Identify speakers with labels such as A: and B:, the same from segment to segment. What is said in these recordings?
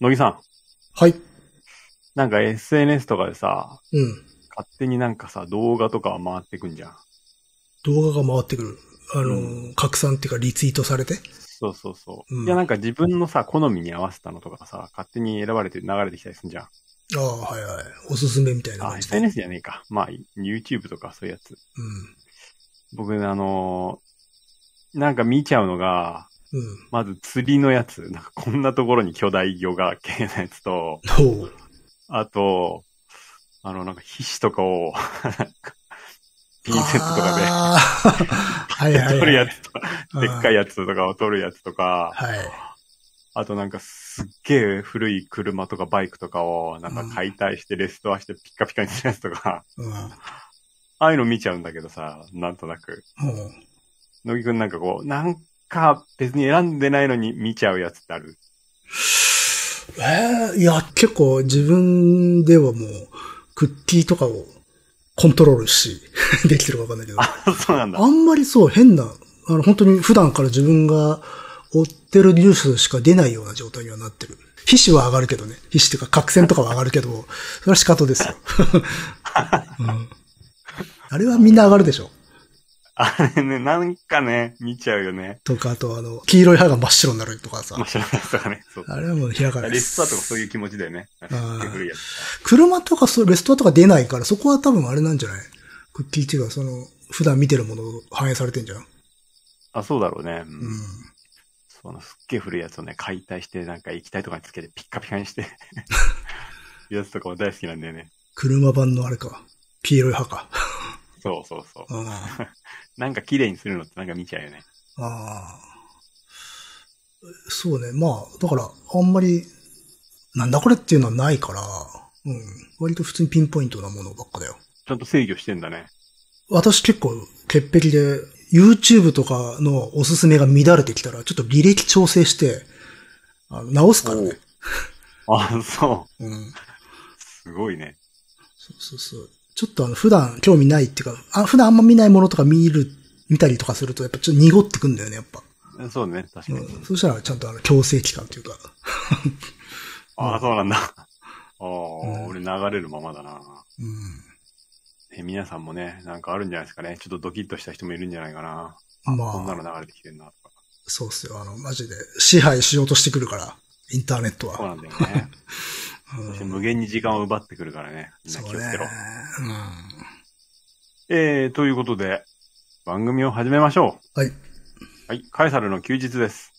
A: 乃木さん、
B: はい。
A: なんか SNS とかでさ、
B: うん。
A: 勝手になんかさ、動画とか回ってくんじゃん。
B: 動画が回ってくる。あの、
A: う
B: 拡散っていうかリツイートされて。
A: そうそうそう。
B: うん
A: いや、なんか自分のさ、好みに合わせたのとかさ、勝手に選ばれて流れてきたりすんじゃん。
B: ああ、はいはい。おすすめみたいな
A: あ、
B: 感じで。
A: SNS じゃねえか。まあ、YouTube とかそういうやつ。僕ね、あのーなんか見ちゃうのが、
B: うん。うん。
A: まず釣りのやつ。なんかこんなところに巨大魚が 系のやつと。あと、あの、なんか皮脂とかを、ピンセットとかで、
B: はいはい、はい。
A: 取るやつとか、
B: うん
A: でっかいやつとかを取るやつとか、
B: はい。
A: あとなんかすっげえ古い車とかバイクとかをなんか解体してレストアしてピッカピカにするやつとか、
B: うん。
A: ああいうの見ちゃうんだけどさ、なんとなく。
B: ほう。
A: 乃木くんなんかこう、なんか別に選んでないのに見ちゃうやつってある？
B: ええいや、結構自分ではもう、クッキーとかをコントロールし、できてるかわかんないけど。
A: あ、そうなんだ。
B: あんまりそう変な、あの、本当に普段から自分が追ってるニュースしか出ないような状態にはなってる。皮脂は上がるけどね。皮脂っていうか、角栓とかは上がるけど、それは仕方ですよ。うんあれはみんな上がるでしょ。
A: あれね、なんかね、見ちゃうよね。
B: とか、あとあの、黄色い歯が真っ白になるとかさ
A: 面。白いやつとかね。そう。
B: あれはもう開かないで
A: レストアとか
B: す。
A: そういう気持ちだよね。
B: 車とかそう、レストアとか出ないから、そこは多分あれなんじゃない？クッキーっていうか、その、普段見てるものを反映されてんじゃん？
A: あ、そうだろうね。うん
B: うん。
A: そのすっげえ古いやつをね、解体して、なんか液体とかにつけてピッカピカにして、やつとかも大好きなんだよね。
B: 車版のあれか。黄色い歯か。
A: そうそうそう。
B: あ
A: なんか綺麗にするのってなんか見ちゃうよね。
B: あ。ああ。そうね。まあ、だから、あんまり、なんだこれっていうのはないから、うん。割と普通にピンポイントなものばっかだよ。
A: ちゃんと制御してんだね。
B: 私結構、潔癖で、YouTube とかのおすすめが乱れてきたら、ちょっと履歴調整して、あの直すからね。
A: あ、そう。
B: うん。
A: すごいね。
B: そうそうそう。ちょっとあの、普段興味ないっていうか、あ普段あんま見ないものとか見る、見たりとかすると、やっぱちょっと濁ってくんだよね、やっぱ。
A: そうね、確かに。
B: うん。そしたらちゃんとあの、強制期間というか。
A: ああ、そうなんだ。ああ、
B: ん
A: 俺流れるままだな。
B: うん。
A: え皆さんもね、なんかあるんじゃないですかね。ちょっとドキッとした人もいるんじゃないかな。
B: ま
A: こんなの
B: あ、
A: 流れてきてんな、とか。
B: そうっすよ。あの、マジで支配しようとしてくるから、インターネットは。
A: そうなんだよね。
B: うん
A: そして無限に時間を奪ってくるからね。みんな気をつけろ。。
B: うん。
A: えー、ということで、番組を始めましょ
B: はい。
A: う。はい、カエサルの休日です。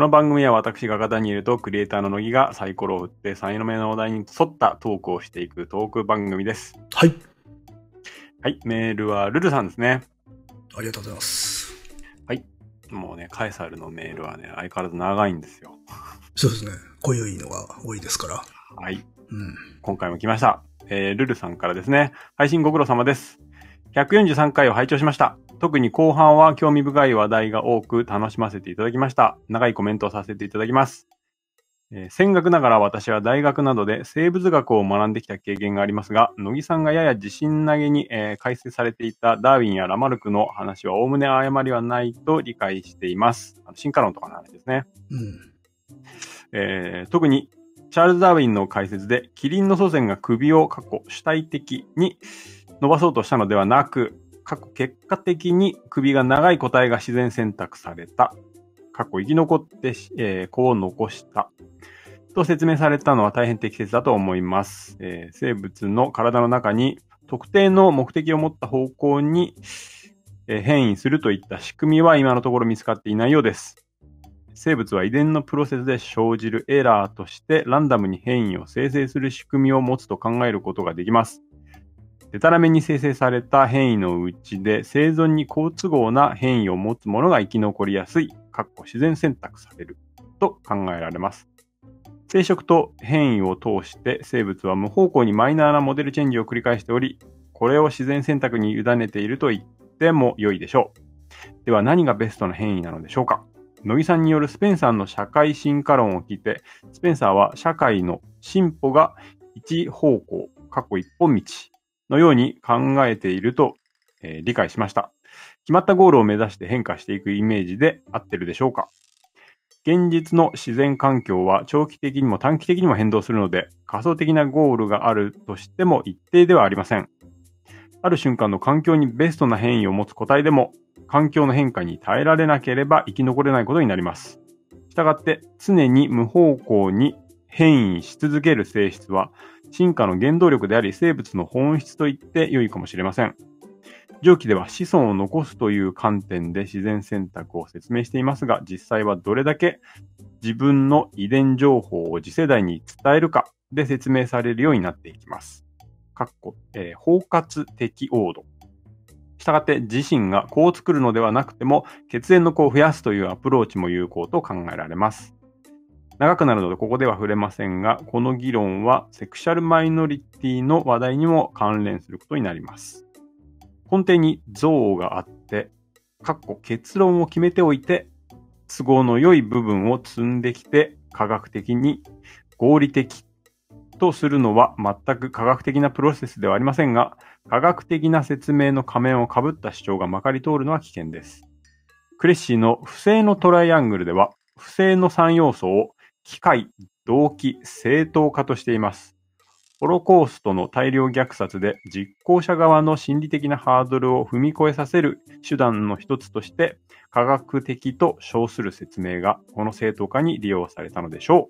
A: この番組は私が方にいるとクリエイターの乃木がサイコロを振って3の目のお題に沿ったトークをしていくトーク番組です。
B: はい。
A: はい、メールはルルさんですね。
B: ありがとうございます。
A: もうね、カエサルのメールはね、相変わらず長いんですよ。
B: そうですね。濃いのが多いですから。
A: はい、
B: うん。
A: 今回も来ました。えー、ルルさんからですね、配信ご苦労様です。143回を拝聴しました。特に後半は興味深い話題が多く楽しませていただきました。長いコメントをさせていただきます。えー、戦学ながら私は大学などで生物学を学んできた経験がありますが、乃木さんがやや自信投げに、えー解説されていたダーウィンやラマルクの話はおおむね誤りはないと理解しています。あの進化論とかの話ですね。
B: うん。
A: えー特にチャールズ・ダーウィンの解説で、キリンの祖先が首を過去主体的に伸ばそうとしたのではなく、過去結果的に首が長い個体が自然選択された。過去生き残って、えー子を残した。と説明されたのは大変適切だと思います。えー生物の体の中に特定の目的を持った方向に、えー変異するといった仕組みは今のところ見つかっていないようです。生物は遺伝のプロセスで生じるエラーとしてランダムに変異を生成する仕組みを持つと考えることができます。でたらめに生成された変異のうちで生存に好都合な変異を持つものが生き残りやすい、かっこ自然選択されると考えられます。生殖と変異を通して生物は無方向にマイナーなモデルチェンジを繰り返しており、これを自然選択に委ねていると言っても良いでしょう。では何がベストな変異なのでしょうか乃木さんによるスペンサーの社会進化論を聞いて、スペンサーは社会の進歩が一方向、過去一本道のように考えていると、えー理解しました。決まったゴールを目指して変化していくイメージで合ってるでしょうか？現実の自然環境は長期的にも短期的にも変動するので、仮想的なゴールがあるとしても一定ではありません。ある瞬間の環境にベストな変異を持つ個体でも、環境の変化に耐えられなければ生き残れないことになります。したがって、常に無方向に変異し続ける性質は、進化の原動力であり生物の本質と言って良いかもしれません。上記では子孫を残すという観点で自然選択を説明していますが、実際はどれだけ自分の遺伝情報を次世代に伝えるかで説明されるようになっていきます。かっこ、えー包括的オード。したがって自身が子を作るのではなくても血縁の子を増やすというアプローチも有効と考えられます。長くなるのでここでは触れませんが、この議論はセクシャルマイノリティの話題にも関連することになります。根底に憎悪があって、かっこ結論を決めておいて、都合の良い部分を積んできて科学的に合理的とするのは全く科学的なプロセスではありませんが、科学的な説明の仮面をかぶった主張がまかり通るのは危険です。クレッシーの不正のトライアングルでは、不正の3要素を機械、動機、正当化としています。ホロコーストの大量虐殺で実行者側の心理的なハードルを踏み越えさせる手段の一つとして科学的と称する説明がこの正当化に利用されたのでしょ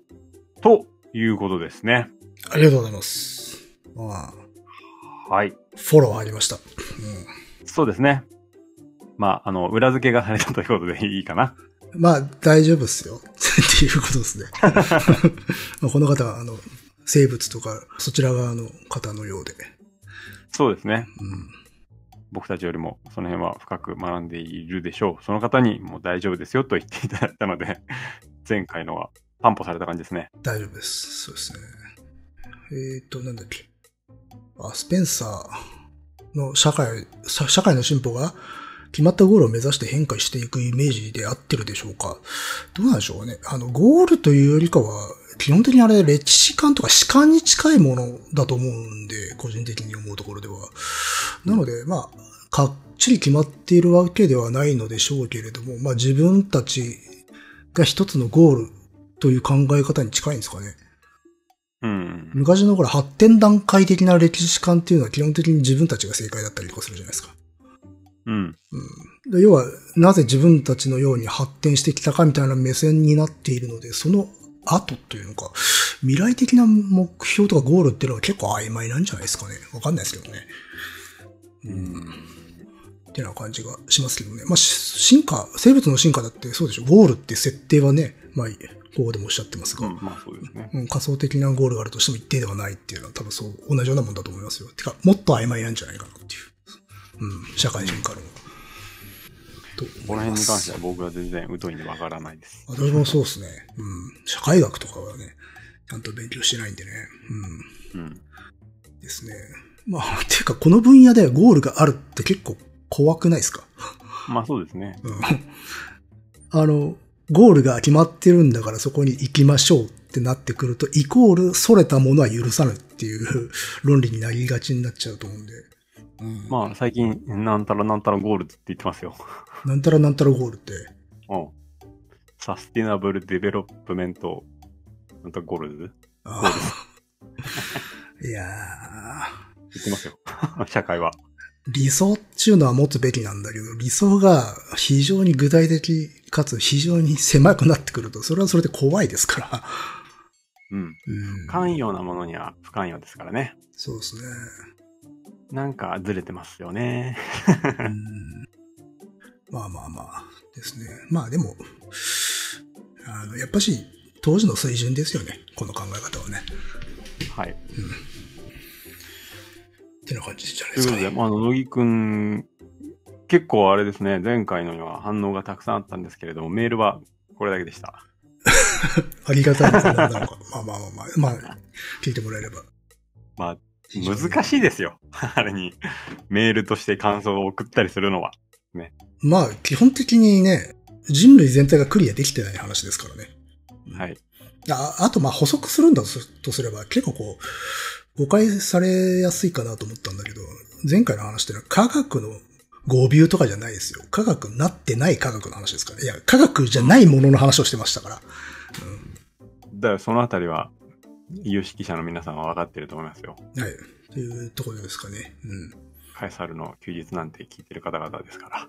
A: う。ということですね。
B: ありがとうございます。まあ、
A: はい。
B: フォロー入りました。うん
A: そうですね。まあ、あの、裏付けがされたということでいいかな。
B: まあ、大丈夫っすよ。っていうことですね。まあこの方は、あの、生物とか、そちら側の方のようで。
A: そうですね。
B: うん。
A: 僕たちよりもその辺は深く学んでいるでしょう。その方にもう大丈夫ですよと言っていただいたので、前回のは担保された感じですね。
B: 大丈夫です。そうですね。えっ、ー、と、なんだっけ。あ、スペンサーの社会、さ社会の進歩が決まったゴールを目指して変化していくイメージで合ってるでしょうか？どうなんでしょうね？あの、ゴールというよりかは、基本的にあれ、歴史観とか史観に近いものだと思うんで、個人的に思うところでは。なので、まあ、かっちり決まっているわけではないのでしょうけれども、まあ自分たちが一つのゴールという考え方に近いんですかね？
A: うん。
B: 昔のほら発展段階的な歴史観っていうのは基本的に自分たちが正解だったりとかするじゃないですか。
A: うん。
B: うん、で要は、なぜ自分たちのように発展してきたかみたいな目線になっているので、その後というのか、未来的な目標とかゴールっていうのは結構曖昧なんじゃないですかね。わかんないですけどね。うん。っていうような感じがしますけどね。まあ、し進化、生物の進化だってそうでしょ。ゴールって設定はね、まあ、ここでもおっしゃってますが、
A: うん、まあそうですね。
B: うん、仮想的なゴールがあるとしても一定ではないっていうのは多分そう、同じようなもんだと思いますよ。てか、もっと曖昧なんじゃないかなっていう。うん、社会人からの。と
A: この辺に関して
B: は。
A: は僕は全然疎いんでわからないです。
B: 私もそうですね。うん。社会学とかはね、ちゃんと勉強してないんでね。うん。
A: うん。
B: ですね。まあ、ていうか、この分野でゴールがあるって結構怖くないですか？
A: まあそうですね。
B: うん。あの、ゴールが決まってるんだからそこに行きましょうってなってくると、イコール、逸れたものは許さないっていう論理になりがちになっちゃうと思うんで。うん。
A: まあ最近、なんたらなんたらゴールズって言ってますよ。
B: なんたらなんたらゴールって、
A: うん。 Sustainable Development、なんとゴール？ズ
B: あー いや
A: 言ってますよ。社会は。
B: ー理想っていうのは持つべきなんだけど、理想が非常に具体的かつ非常に狭くなってくると、それはそれで怖いですから。
A: うん。
B: うん。
A: 寛容なものには不寛容ですからね。
B: そうですね。
A: なんかずれてますよね。
B: うんまあまあまあですね。まあでも、あの、やっぱし当時の水準ですよね。この考え方はね。
A: はい。
B: ってな感じじゃない
A: ということで、
B: ですかね。
A: まあ、あの、乃木くん、結構あれですね、前回のには反応がたくさんあったんですけれども、メールはこれだけでした。
B: ありがたいですね。まあまあまあまあ、まあ、聞いてもらえれば。
A: まあ、難しいですよ。あれに、メールとして感想を送ったりするのは。
B: まあ、基本的にね、人類全体がクリアできてない話ですからね。
A: はい。
B: ああと、まあ補足するんだとすれば、結構こう、誤解されやすいかなと思ったんだけど、前回の話ってのは科学の語尾とかじゃないですよ。科学になってない科学の話ですから。いや、科学じゃないものの話をしてましたから。
A: だからそのあたりは、有識者の皆さんは分かってると思いますよ。
B: はい。というところですかね。うん。
A: カエサルの休日なんて聞いてる方々ですから。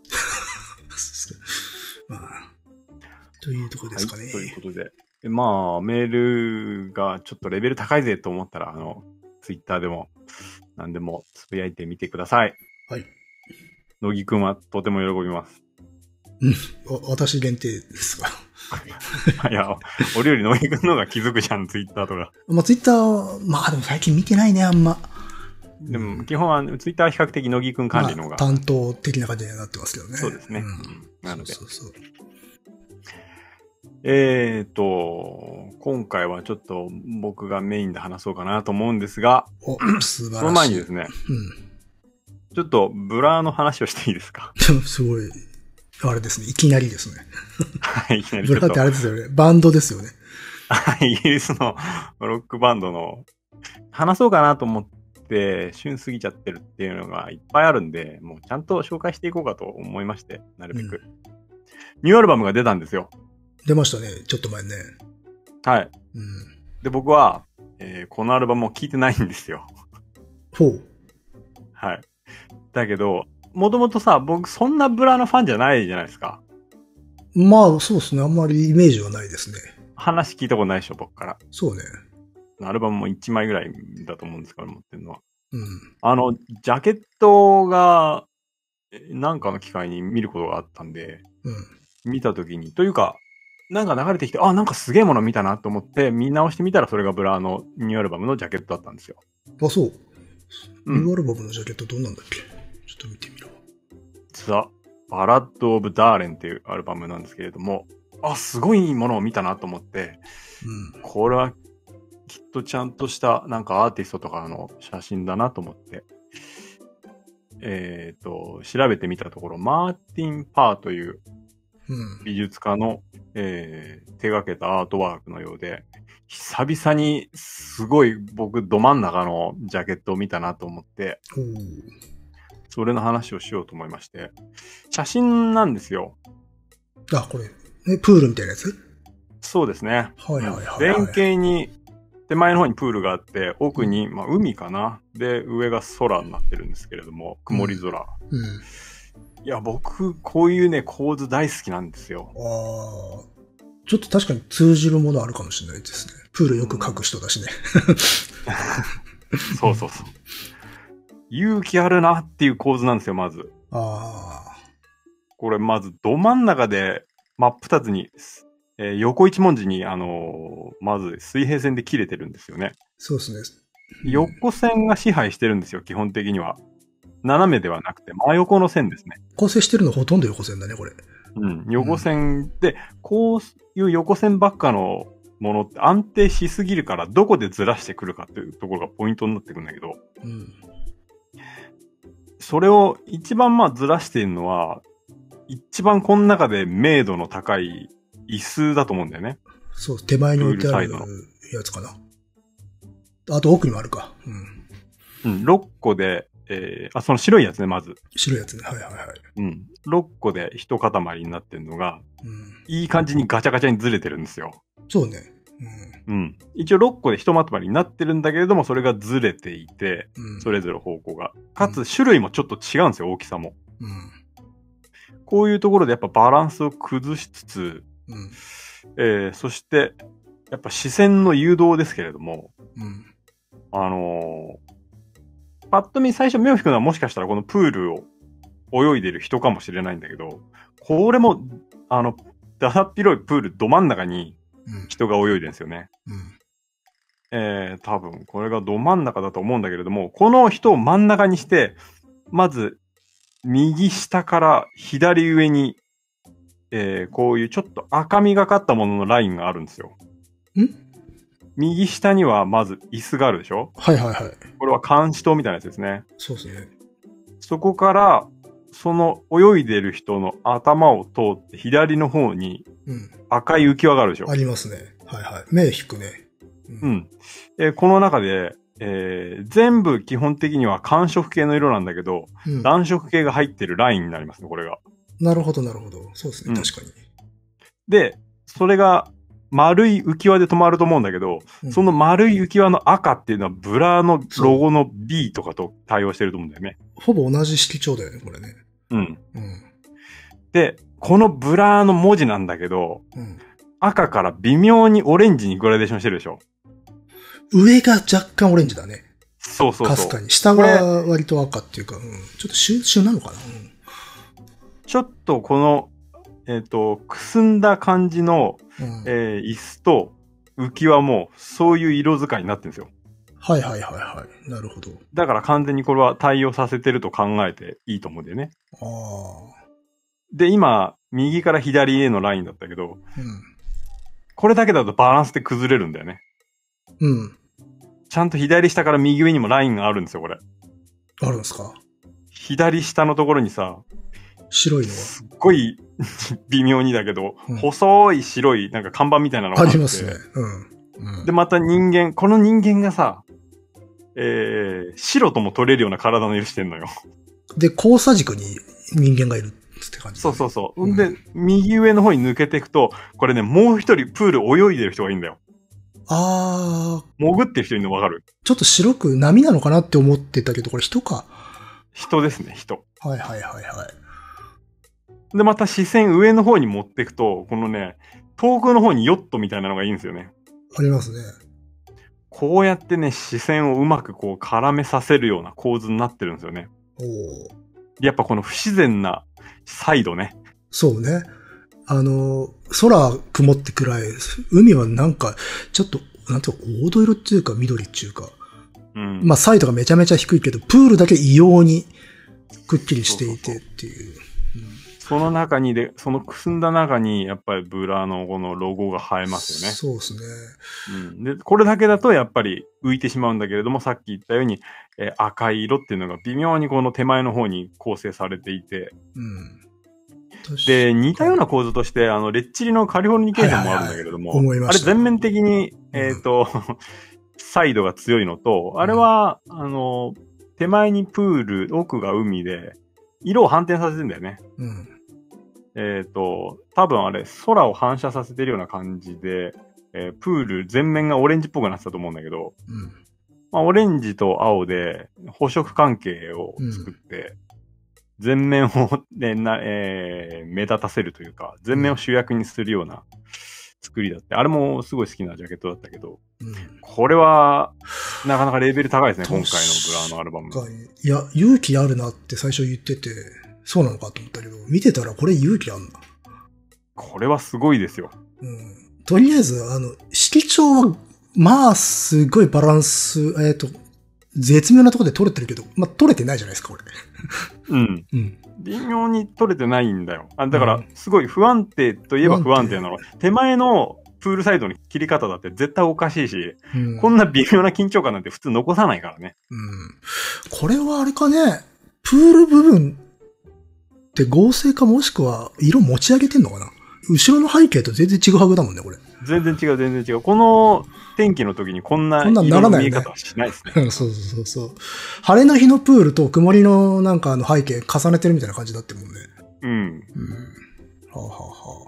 B: まあ、というところですかね。
A: はい、ということで。でまあ、メールがちょっとレベル高いぜと思ったら、あの、ツイッターでも何でもつぶやいてみてください。
B: はい。
A: 乃木くんはとても喜びます。
B: うん。わ私限定ですが。
A: いや、俺より乃木くんの方が気づくじゃん、ツイッターとか。
B: まあ、ツイッター、まあでも最近見てないね、あんま。
A: でも、基本はツイッターは比較的乃木くん管理の方が。
B: まあ担当的な感じにはなってますけどね。
A: そうですね。
B: うん
A: うんなので。
B: そうそうそう。
A: えーと、今回はちょっと僕がメインで話そうかなと思うんですが、
B: お、素晴らしい。
A: その前にですね、
B: うん。
A: ちょっとブラーの話をしていいですか？
B: すごい、あれですね。いきなりですね。
A: はい、いきなり
B: ブラーってあれですよね。バンドですよね。
A: イギリスのロックバンドの話そうかなと思って、旬過ぎちゃってるっていうのがいっぱいあるんで、もうちゃんと紹介していこうかと思いまして、なるべく。ニューアルバムが出たんですよ。
B: 出ましたね。ちょっと前ね。
A: はい。
B: うん。
A: で、僕は、えーこのアルバムを聴いてないんですよ。
B: ほう。
A: はい。だけど、もともとさ、僕そんなブラのファンじゃないじゃないですか。
B: まあ、そうですね。あんまりイメージはないですね。
A: 話聞いたことないでしょ、僕から。
B: そうね。
A: アルバムも1枚ぐらいだと思うんですから、持ってるのは。
B: うん。
A: あの、ジャケットが、えなんかの機会に見ることがあったんで、
B: うん。
A: 見たときに、というか、なんか流れてきて、あ、なんかすげえもの見たなと思って、見直してみたらそれがブラのニューアルバムのジャケットだったんですよ。
B: あ、そう。
A: うん
B: ニューアルバムのジャケットどんなんだっけ？ちょっと見てみろ。
A: ザ・バラッド・オブ・ダーレンっていうアルバムなんですけれども、あ、すごいものを見たなと思って、
B: うん。
A: これはきっとちゃんとしたなんかアーティストとかの写真だなと思って、えっ、と、調べてみたところ、マーティン・パーという
B: うん。
A: 美術家の、えー手掛けたアートワークのようで、久々にすごい僕ど真ん中のジャケットを見たなと思って、
B: ほう。
A: それの話をしようと思いまして、写真なんですよ。
B: あ、これ。ね、プールみたいなやつ？
A: そうですね。
B: はいはいはい、はい。
A: 前景に、手前の方にプールがあって、奥に、まあ、海かな？で、上が空になってるんですけれども、曇り空。
B: うん。
A: いや、僕、こういうね、構図大好きなんですよ。
B: ああ。ちょっと確かに通じるものあるかもしれないですね。プールよく描く人だしね。
A: そうそうそう。勇気あるなっていう構図なんですよ、まず。
B: ああ。
A: これ、まず、ど真ん中で、真っ二つに、えー横一文字に、あのーまず、水平線で切れてるんですよね。
B: そうですね。
A: 横線が支配してるんですよ、基本的には。斜めではなくて、真横の線ですね。
B: 構成してるのほとんど横線だね、これ。
A: うん、横線で、こういう横線ばっかのものって安定しすぎるから、どこでずらしてくるかっていうところがポイントになってくるんだけど、
B: うん。
A: それを一番まあずらしているのは、一番この中で明度の高い椅子だと思うんだよね。
B: そう、手前に置いてあるやつかな。あと奥にもあるか。うん。
A: うん、6個で、えー、あ、その白いやつね、まず。
B: 白いやつね。はいはいはい。
A: うん。6個で一塊になってるのが、
B: うん。
A: いい感じにガチャガチャにずれてるんですよ。
B: そうね。
A: うん。一応6個で一まとまりになってるんだけれども、それがずれていて、
B: うん。うん。
A: それぞれ方向が。かつ、種類もちょっと違うんですよ、大きさも。
B: うん。
A: こういうところでやっぱバランスを崩しつつ、
B: うん。
A: えー、そして、やっぱ視線の誘導ですけれども、
B: うん。
A: あのーパッと見最初目を引くのはもしかしたらこのプールを泳いでる人かもしれないんだけど、これも、あの、だだっ広いプールど真ん中に
B: うん。
A: 人が泳いでるんですよね。
B: うん。
A: えー、多分、これがど真ん中だと思うんだけれども、この人を真ん中にして、まず、右下から左上にえーこういうちょっと赤みがかったもののラインがあるんですよ。
B: ん？
A: 右下にはまず椅子があるでしょ？
B: はいはいはい。
A: これは監視塔みたいなやつですね。
B: そうですね。
A: そこから、その泳いでる人の頭を通って左の方に
B: うん。
A: 赤い浮き輪があるでしょ
B: ありますね。はいはい。目引くね。
A: う。ん。えーこの中で、えー全部基本的には寒色系の色なんだけど、
B: うん。
A: 暖色系が入ってるラインになりますね、これが。
B: なるほどなるほど。そうですね。
A: うん
B: 確かに。
A: で、それが丸い浮き輪で止まると思うんだけど、
B: うん
A: その丸い浮き輪の赤っていうのはブラのロゴの B とかと対応してると思うんだよね。
B: ほぼ同じ色調だよね、これね。
A: うん。
B: うん。
A: で、このブラの文字なんだけど、
B: うん。
A: 赤から微妙にオレンジにグラデーションしてるでしょ。
B: 上が若干オレンジだね。
A: そうそうそう。
B: かすかに。下が割と赤っていうか、うん。ちょっと周、周なのかな？
A: ちょっとこの、えっ、と、くすんだ感じの、
B: うん。うん
A: えー椅子と浮き輪もそういう色使いになってるんですよ。
B: はいはいはいはい。なるほど。
A: だから完全にこれは対応させてると考えていいと思うんだよね。
B: ああ。
A: で、今、右から左へのラインだったけど、
B: うん。
A: これだけだとバランスで崩れるんだよね。
B: うん。
A: ちゃんと左下から右上にもラインがあるんですよ、これ。
B: あるんですか？
A: 左下のところにさ、
B: 白いの
A: すっごい 微妙にだけど、
B: うん
A: 細い白いなんか看板みたいなのが
B: は
A: あ
B: りますね。うん。うん
A: で、また人間、この人間がさ、えー、白とも取れるような体の色してんのよ。
B: で、交差軸に人間がいるって感じ、
A: そうそうそう。
B: うん
A: で、右上の方に抜けていくと、これね、もう一人プール泳いでる人がいいんだよ。
B: ああ、
A: 潜ってる人いるのわかる？
B: ちょっと白く波なのかなって思ってたけど、これ人か。
A: 人ですね、人。
B: はいはいはいはい。
A: で、また視線上の方に持っていくと、このね、遠くの方にヨットみたいなのがいいんですよね。
B: ありますね。
A: こうやってね、視線をうまくこう絡めさせるような構図になってるんですよね。
B: おお。
A: やっぱこの不自然なサイドね。
B: そうね。あの、空曇ってくらい、海はなんか、ちょっと、なんていうか、黄土色っていうか、緑っていうか、
A: うん。
B: まあ、サイドがめちゃめちゃ低いけど、プールだけ異様にくっきりしていてっていう。
A: その中にで、そのくすんだ中に、やっぱりブラのこのロゴが映えますよね。
B: そうですね。
A: うん、で、これだけだとやっぱり浮いてしまうんだけれども、さっき言ったように、えー赤い色っていうのが微妙にこの手前の方に構成されていて、
B: うん。
A: で、似たような構図として、あの、レッチリのカリフォルニケーションもあるんだけれども、
B: はいはいはい
A: あれ全面的に、えっ、と、サイドが強いのと、あれは、あの、手前にプール、奥が海で、色を反転させてんだよね。
B: うん。
A: えっ、と、多分あれ、空を反射させてるような感じで、えープール全面がオレンジっぽくなってたと思うんだけど、
B: うん。
A: まあ、オレンジと青で補色関係を作って、全面を、ねなえー目立たせるというか、全面を主役にするような作りだって、あれもすごい好きなジャケットだったけど、
B: うん。
A: これは、なかなかレベル高いですね、今回のブラのアルバム。
B: いや、勇気あるなって最初言ってて、そうなのかと思ったけど、見てたらこれ勇気あんな。
A: これはすごいですよ。
B: うん。とりあえず、あの、色調は、まあ、すごいバランス、えっ、と、絶妙なところで撮れてるけど、まあ、撮れてないじゃないですか、これ。
A: うん。
B: うん。
A: 微妙に取れてないんだよ。あだから
B: うん、
A: すごい不安定といえば不安定なの。手前のプールサイドの切り方だって絶対おかしいし、
B: うん。
A: こんな微妙な緊張感なんて普通残さないからね。
B: うん。これはあれかね、プール部分って合成かもしくは色持ち上げてんのかな？後ろの背景と全然違うはぐだもんね、これ。
A: 全然違う、全然違う。この天気の時にこんな色の
B: らないよね
A: 見え方はしないですね。
B: う んそうそうそうそう。晴れの日のプールと曇りのなんかあの背景重ねてるみたいな感じだってもんね。
A: うん。
B: うん。はあ、はあは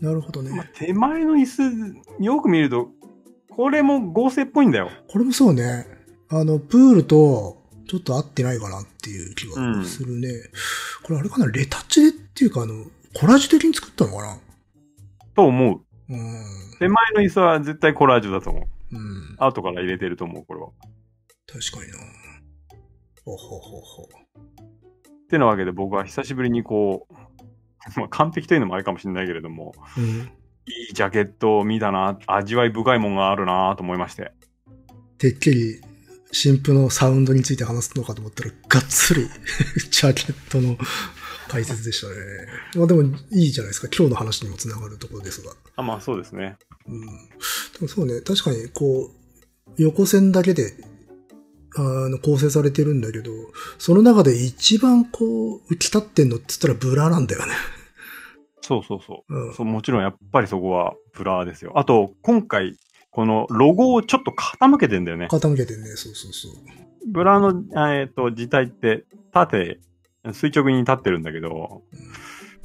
B: あ、なるほどね。
A: まあ、手前の椅子、よく見ると、これも合成っぽいんだよ。
B: これもそうね。あの、プールとちょっと合ってないかなっていう気がするね。これあれかなレタッチっていうかあの、コラージュ的に作ったのかな？
A: と思う。
B: うん。
A: 手前の椅子は絶対コラージュだと思う。
B: うん。
A: 後から入れてると思う、これは。
B: 確かにな。ほほほほ。
A: ってなわけで僕は久しぶりにこう、まあ完璧というのもあれかもしれないけれども、
B: うん。
A: いいジャケットを見たな、味わい深いもんがあるなと思いまして。
B: てっきり、新婦のサウンドについて話すのかと思ったら、がっつり、ジャケットの解説でしたね。まあでもいいじゃないですか。今日の話にもつながるところですが。
A: あ、まあそうですね。
B: うん。でもそうね、確かにこう、横線だけで、あの、構成されてるんだけど、その中で一番こう、浮き立ってんのって言ったらブラなんだよね。
A: そうそうそう。
B: うん。
A: そうもちろんやっぱりそこはブラーですよ。あと、今回、このロゴをちょっと傾けてんだよね。
B: 傾けてんね、そうそうそう。
A: ブラーの、えっ、と、字体って、縦、垂直に立ってるんだけど、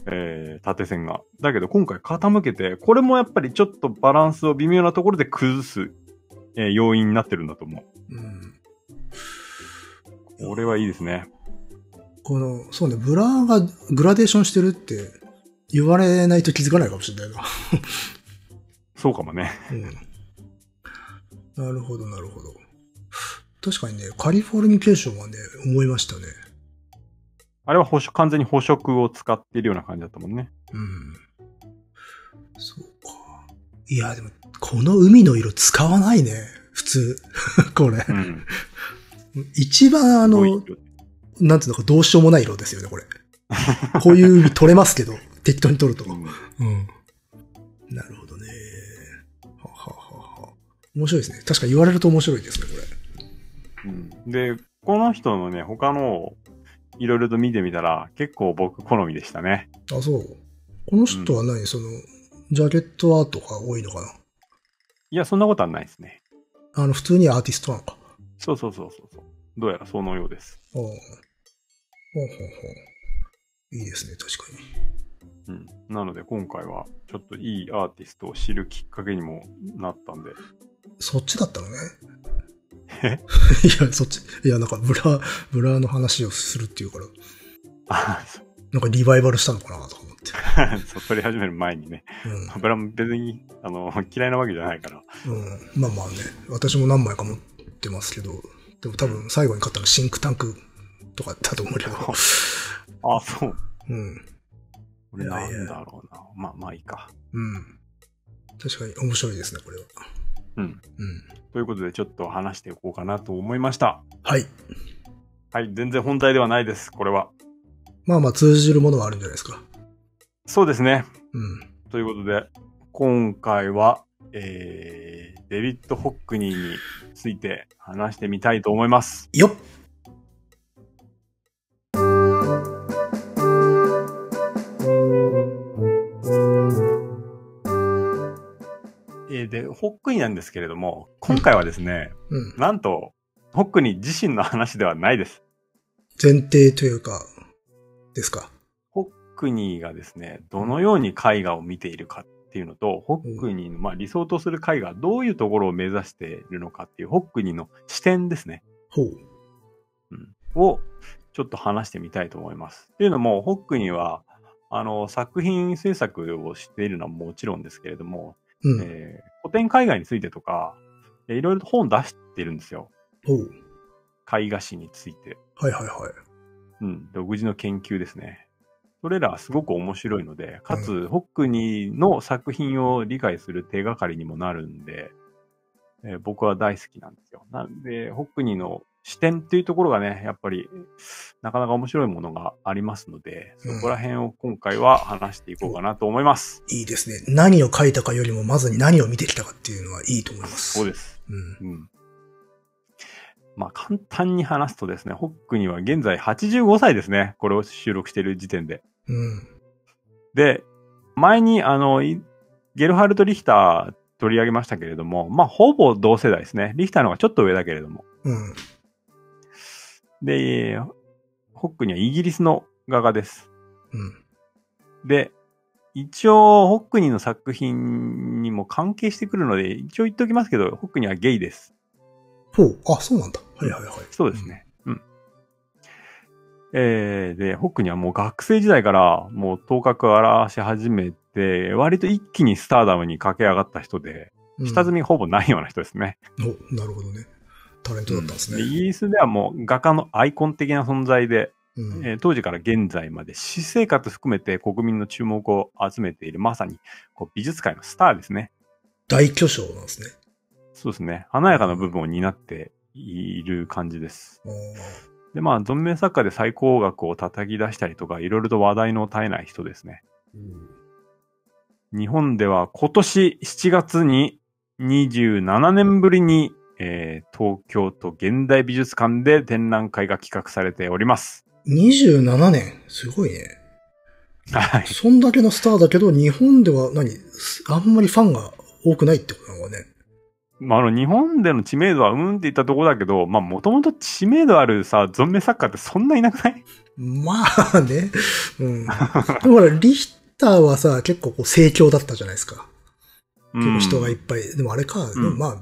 A: えー、縦線が。だけど今回傾けて、これもやっぱりちょっとバランスを微妙なところで崩す、えー要因になってるんだと思
B: うん。
A: う。これはいいですね。
B: この、そうね、ブラがグラデーションしてるって言われないと気づかないかもしれないな。
A: そうかもね。
B: うん。なるほど、なるほど。確かにね、カリフォルニケーションはね、思いましたね。
A: あれは完全に補色を使っているような感じだったもんね。
B: うん。そうか。いや、でも、この海の色使わないね。普通。これ
A: う。ん。
B: 一番あのなんていうのか、どうしようもない色ですよね、これ。こういう海取れますけど、適当に取ると。
A: うん
B: うん。なるほど。面白いですね。確か言われると面白いですね、これ。
A: うんで、この人のね、他のをいろいろと見てみたら、結構僕好みでしたね。
B: あ、そう。この人は何、その、ジャケットアートが多いのかな？い
A: や、そんなことはないですね。
B: あの、普通にアーティストなのか。
A: そうそうそうそうそう。どうやらそのようです。
B: ああ。ほうほうほう。いいですね、確かに。
A: うん。なので今回はちょっといいアーティストを知るきっかけにもなったんで。
B: そっちだったのね。
A: え？
B: いや、そっち。いや、なんか、ブラ、ブラの話をするっていうから、
A: あそう
B: なんかリバイバルしたのかなとか思って。
A: そう、撮り始める前にね。
B: うん。
A: 油も別に、あの、嫌いなわけじゃないから。
B: うん。まあまあね。私も何枚か持ってますけど、でも多分最後に買ったのシンクタンクとかだと思うけど。
A: あ、そう。
B: うん。
A: これなんだろうな。まあまあいいか。
B: うん。確かに面白いですね、これは。
A: うん。
B: うん。
A: ということでちょっと話していこうかなと思いました。
B: はい。
A: はい、全然本題ではないです、これは。
B: まあまあ通じるものはあるんじゃないですか。
A: そうですね。
B: うん。
A: ということで、今回は、えー、デビッド・ホックニーについて話してみたいと思います。
B: よっ
A: えーで、ホックニーなんですけれども、今回はですね、
B: うん。
A: なんと、ホックニー自身の話ではないです。
B: 前提というか、ですか？
A: ホックニーがですね、どのように絵画を見ているかっていうのと、ホックニーの、まあ、理想とする絵画、どういうところを目指しているのかっていう、ホックニーの視点ですね。
B: ほう。
A: をちょっと話してみたいと思います。っていうのも、ホックニーは、あの、作品制作をしているのはもちろんですけれども、
B: うん。
A: えー古典絵画についてとか、えーいろいろと本出してるんですよ。絵画史について。
B: はいはいはい。
A: うん、独自の研究ですね。それらはすごく面白いので、かつ、ホックニーの作品を理解する手がかりにもなるんで、えー僕は大好きなんですよ。なんで、ホックニーの視点っていうところがね、やっぱり、なかなか面白いものがありますので、そこら辺を今回は話していこうかなと思います。
B: いいですね。何を書いたかよりも、まずに何を見てきたかっていうのはいいと思います。
A: そうです。
B: うん。
A: うん。まあ、簡単に話すとですね、ホックニーは現在85歳ですね。これを収録している時点で。
B: うん。
A: で、前に、あの、いゲルハルト・リヒター取り上げましたけれども、まあ、ほぼ同世代ですね。リヒターの方がちょっと上だけれども。
B: うん。
A: で、ホックにはイギリスの画家です。
B: うん。
A: で、一応、ホックニーの作品にも関係してくるので、一応言っておきますけど、ホックニーはゲイです。
B: ほう。あ、そうなんだ。はいはいはい。
A: そうですね。うん。えー、で、ホックニーはもう学生時代からもう頭角を現し始めて、割と一気にスターダムに駆け上がった人で、
B: うん。
A: 下積みほぼないような人ですね。
B: お、なるほどね。タレントだったんですね。
A: でイギリスではもう画家のアイコン的な存在で、
B: うん。
A: えー当時から現在まで私生活含めて国民の注目を集めているまさにこう美術界のスターですね。
B: 大巨匠なんですね。
A: そうですね。華やかな部分を担っている感じです。で、まあ、存命作家で最高額を叩き出したりとか、いろいろと話題の絶えない人ですね。日本では今年7月に27年ぶりに、えー東京都現代美術館で展覧会が企画されております。
B: 27年。すごいね。
A: はい。
B: そんだけのスターだけど、日本では何？すあんまりファンが多くないってことなのかね。
A: まあ、あの、日本での知名度はうんって言ったところだけど、まあ、もともと知名度あるさ、存命作家ってそんないなくない？
B: まあね。うん。でもほら、リヒターはさ、結構こう盛況だったじゃないですか。結構人がいっぱい。でもあれか、でもまあ、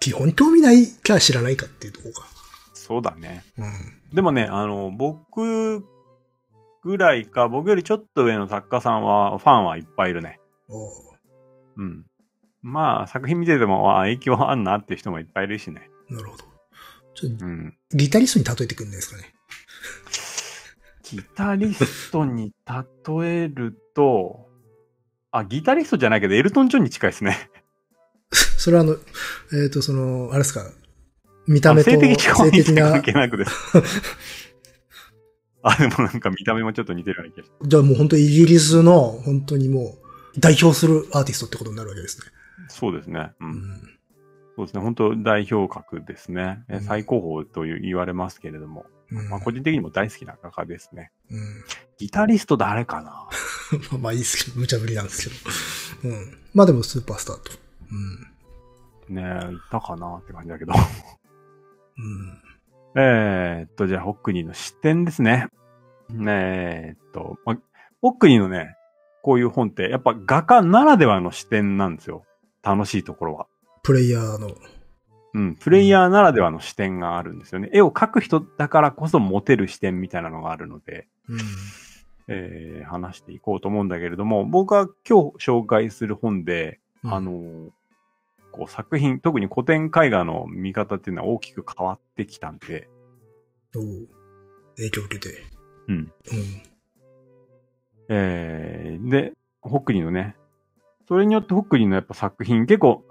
B: 基本興味ないか知らないかっていうところか。
A: そうだね。
B: うん。
A: でもね、あの、僕ぐらいか、僕よりちょっと上の作家さんは、ファンはいっぱいいるね。
B: おう
A: うん。まあ、作品見てても、あ影響あんなっていう人もいっぱいいるしね。
B: なるほど。ちょっと
A: うん。
B: ギタリストに例えてくんないですかね。
A: ギタリストに例えると、あ、ギタリストじゃないけど、エルトン・ジョンに近いですね。
B: それはあの、えっ、と、その、あれですか、見た目と
A: あ性的
B: 性的な
A: に関、係なくです。あ、でもなんか見た目もちょっと似てるような気がし
B: じゃあもう本当イギリスの、本当にもう、代表するアーティストってことになるわけですね。
A: そうですね。う。
B: うんん。
A: そうですね。本当代表格ですね。え
B: うん
A: 最高峰という言われますけれども。
B: うん
A: まあ、個人的にも大好きな画家ですね。
B: うん。
A: ギタリスト誰かな？
B: まあまあいいですけど、無茶ぶりなんですけど。うん。まあでもスーパースターと。うん。
A: ねえ、いたかなって感じだけど。
B: うん。
A: えーっと、じゃあ、ホックニーの視点ですね。ねえーっと、ま、ホックニーのね、こういう本って、やっぱ画家ならではの視点なんですよ。楽しいところは。
B: プレイヤーの。
A: うん、プレイヤーならではの視点があるんですよね。絵を描く人だからこそ持てる視点みたいなのがあるので、
B: うん。
A: えー話していこうと思うんだけれども、僕が今日紹介する本で、あのーこう作品、特に古典絵画の見方っていうのは大きく変わってきたんで、
B: おう影響を受けて。
A: うん。
B: うん。
A: えー、で、ホックニーのね、それによってホックニーのやっぱ作品、結構、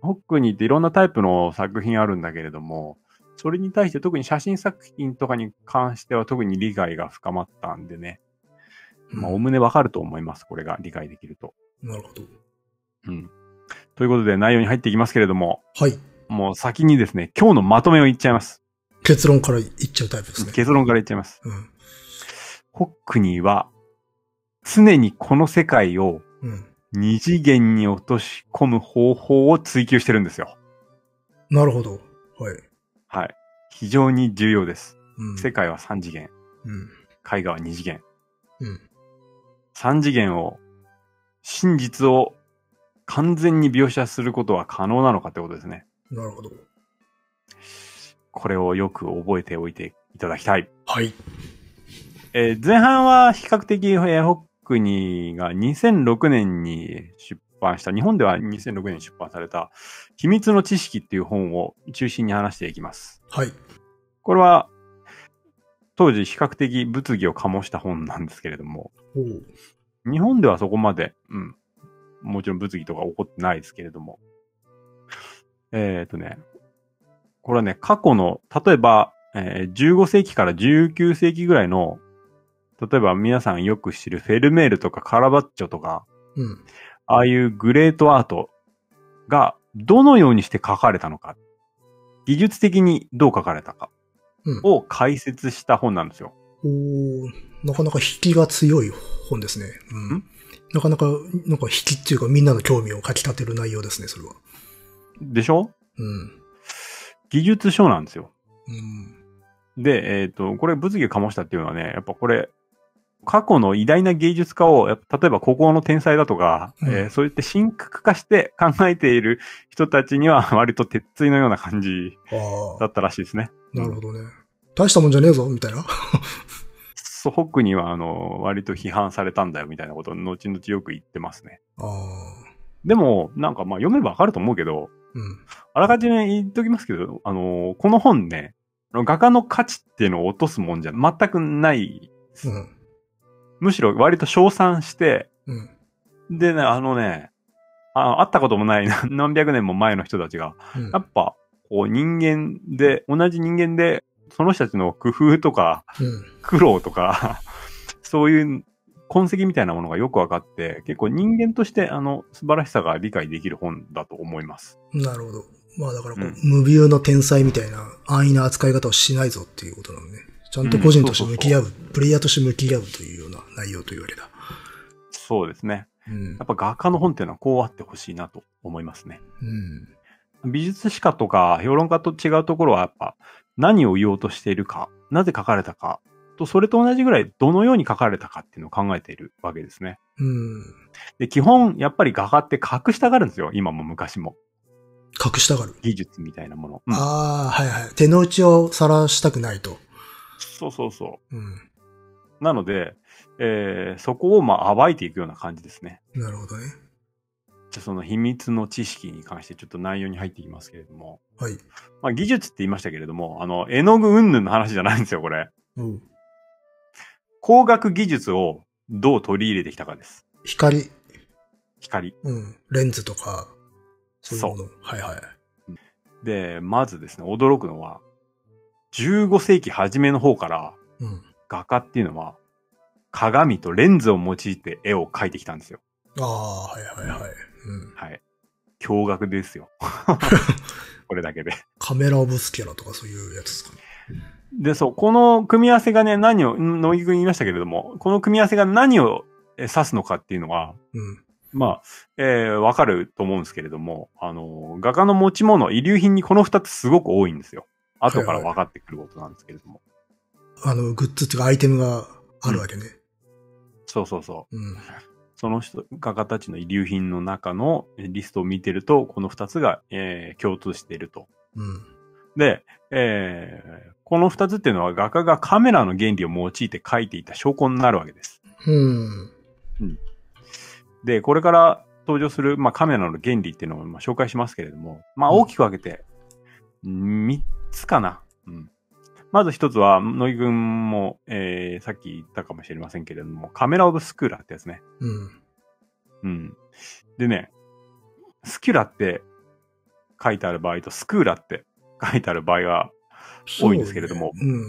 A: ホックニーっていろんなタイプの作品あるんだけれども、それに対して特に写真作品とかに関しては特に理解が深まったんでね、まあ、おむねわかると思います。これが理解できると。
B: なるほど。
A: うん。ということで内容に入っていきますけれども、
B: はい。
A: もう先にですね、今日のまとめを言っちゃいます。
B: 結論から言っちゃうタイプですね。
A: 結論から言っちゃいます。
B: うん。
A: ホックニーは、常にこの世界を
B: うん。
A: 二次元に落とし込む方法を追求してるんですよ。
B: なるほど。はい。
A: はい。非常に重要です。
B: うん。
A: 世界は三次元、
B: うん。
A: 絵画は二次元。
B: うん。
A: 三次元を、真実を完全に描写することは可能なのかってことですね。
B: なるほど。
A: これをよく覚えておいていただきたい。
B: はい。
A: えー前半は比較的、えーホックニーが2006年に出版した、日本では2006年に出版された、秘密の知識っていう本を中心に話していきます。
B: はい。
A: これは、当時比較的物議を醸した本なんですけれども。日本ではそこまで、うん、もちろん物議とか起こってないですけれども、えっ、とね、これはね、過去の、例えば、えー15世紀から19世紀ぐらいの、例えば皆さんよく知るフェルメールとかカラバッチョとか、
B: うん。
A: ああいうグレートアートがどのようにして描かれたのか、技術的にどう描かれたか
B: うん。
A: を解説した本なんですよ。
B: おーなかなか引きが強い本ですね。うん
A: ん？
B: なかなか、なんか引きっていうかみんなの興味をかき立てる内容ですね、それは。
A: でしょ？
B: うん。
A: 技術書なんですよ。
B: うん。
A: で、えっ、と、これ物議を醸したっていうのはね、やっぱこれ、過去の偉大な芸術家を、例えば孤高の天才だとか、
B: うん
A: えーそうやって深刻化して考えている人たちには 割と鉄槌のような感じだったらしいですね。
B: なるほどね。大したもんじゃねえぞ、みたいな。
A: ソホックには、あの、割と批判されたんだよみたいなことを後々よく言ってますね。でも、なんかまあ読めばわかると思うけど、
B: うん。
A: あらかじめ言っときますけど、あの、この本ね、画家の価値っていうのを落とすもんじゃ全くない。
B: うん。
A: むしろ割と称賛して、
B: うん。
A: でね、あのね、あ会ったこともない 何百年も前の人たちが、
B: うん
A: やっぱ、こう人間で、同じ人間で、その人たちの工夫とか、
B: うん。
A: 苦労とか、そういう痕跡みたいなものがよく分かって、結構人間としてあの素晴らしさが理解できる本だと思います。
B: なるほど。まあだからこう、
A: うん
B: 無ビューの天才みたいな安易な扱い方をしないぞっていうことなのね。ちゃんと個人として向き合う、プレイヤーとして向き合うというような内容というわけだ。
A: そうですね。
B: うん
A: やっ。ぱ画家の本っていうのはこうあってほしいなと思いますね。
B: うん。
A: 美術史家とか評論家と違うところはやっぱ何を言おうとしているか、なぜ書かれたかと、それと同じぐらいどのように書かれたかっていうのを考えているわけですね。
B: うん。
A: で、基本やっぱり画家って隠したがるんですよ。今も昔も。
B: 隠したがる。
A: 技術みたいなもの。うん
B: ああ、はいはい。手の内を晒したくないと。
A: そうそうそ
B: うん。
A: う。なので、えーそこをまあ暴いていくような感じですね。
B: なるほどね。
A: じゃあその秘密の知識に関してちょっと内容に入っていきますけれども。
B: はい。
A: まあ技術って言いましたけれども、あの、絵の具云々の話じゃないんですよ、これ。
B: うん。
A: 工学技術をどう取り入れてきたかです。
B: 光、
A: 光。
B: うん。レンズとか、そういうもの。はいはい。
A: で、まずですね、驚くのは、15世紀初めの方から
B: うん。
A: 画家っていうのは、鏡とレンズを用いて絵を描いてきたんですよ。
B: ああ、はいはいはい。うん。
A: はい。驚愕ですよ。これだけで。
B: カメラオブスキャラとかそういうやつですかね。
A: で、そう、この組み合わせがね、何を、ん野木君言いましたけれども、この組み合わせが何をえ指すのかっていうのは、
B: うん。
A: まあ、えーわかると思うんですけれども、あの、画家の持ち物、遺留品にこの二つすごく多いんですよ。後から分かってくることなんですけれども。
B: あの、グッズっていうかアイテムがあるわけね。
A: そうそうそう。
B: うん。
A: その人、画家たちの遺留品の中のえリストを見てると、この二つが、えー共通していると。
B: うん。
A: で、えーこの二つっていうのは画家がカメラの原理を用いて描いていた証拠になるわけです。
B: うん。
A: で、これから登場する、まあ、カメラの原理っていうのをまあ紹介しますけれども、まあ、大きく分けて、三つかな。うん。まず一つは、野木君も、えー、さっき言ったかもしれませんけれども、カメラオブスクーラーってやつね。
B: うん。
A: うん。でね、スキュラって書いてある場合とスクーラって書いてある場合が、多いんですけれども
B: そうね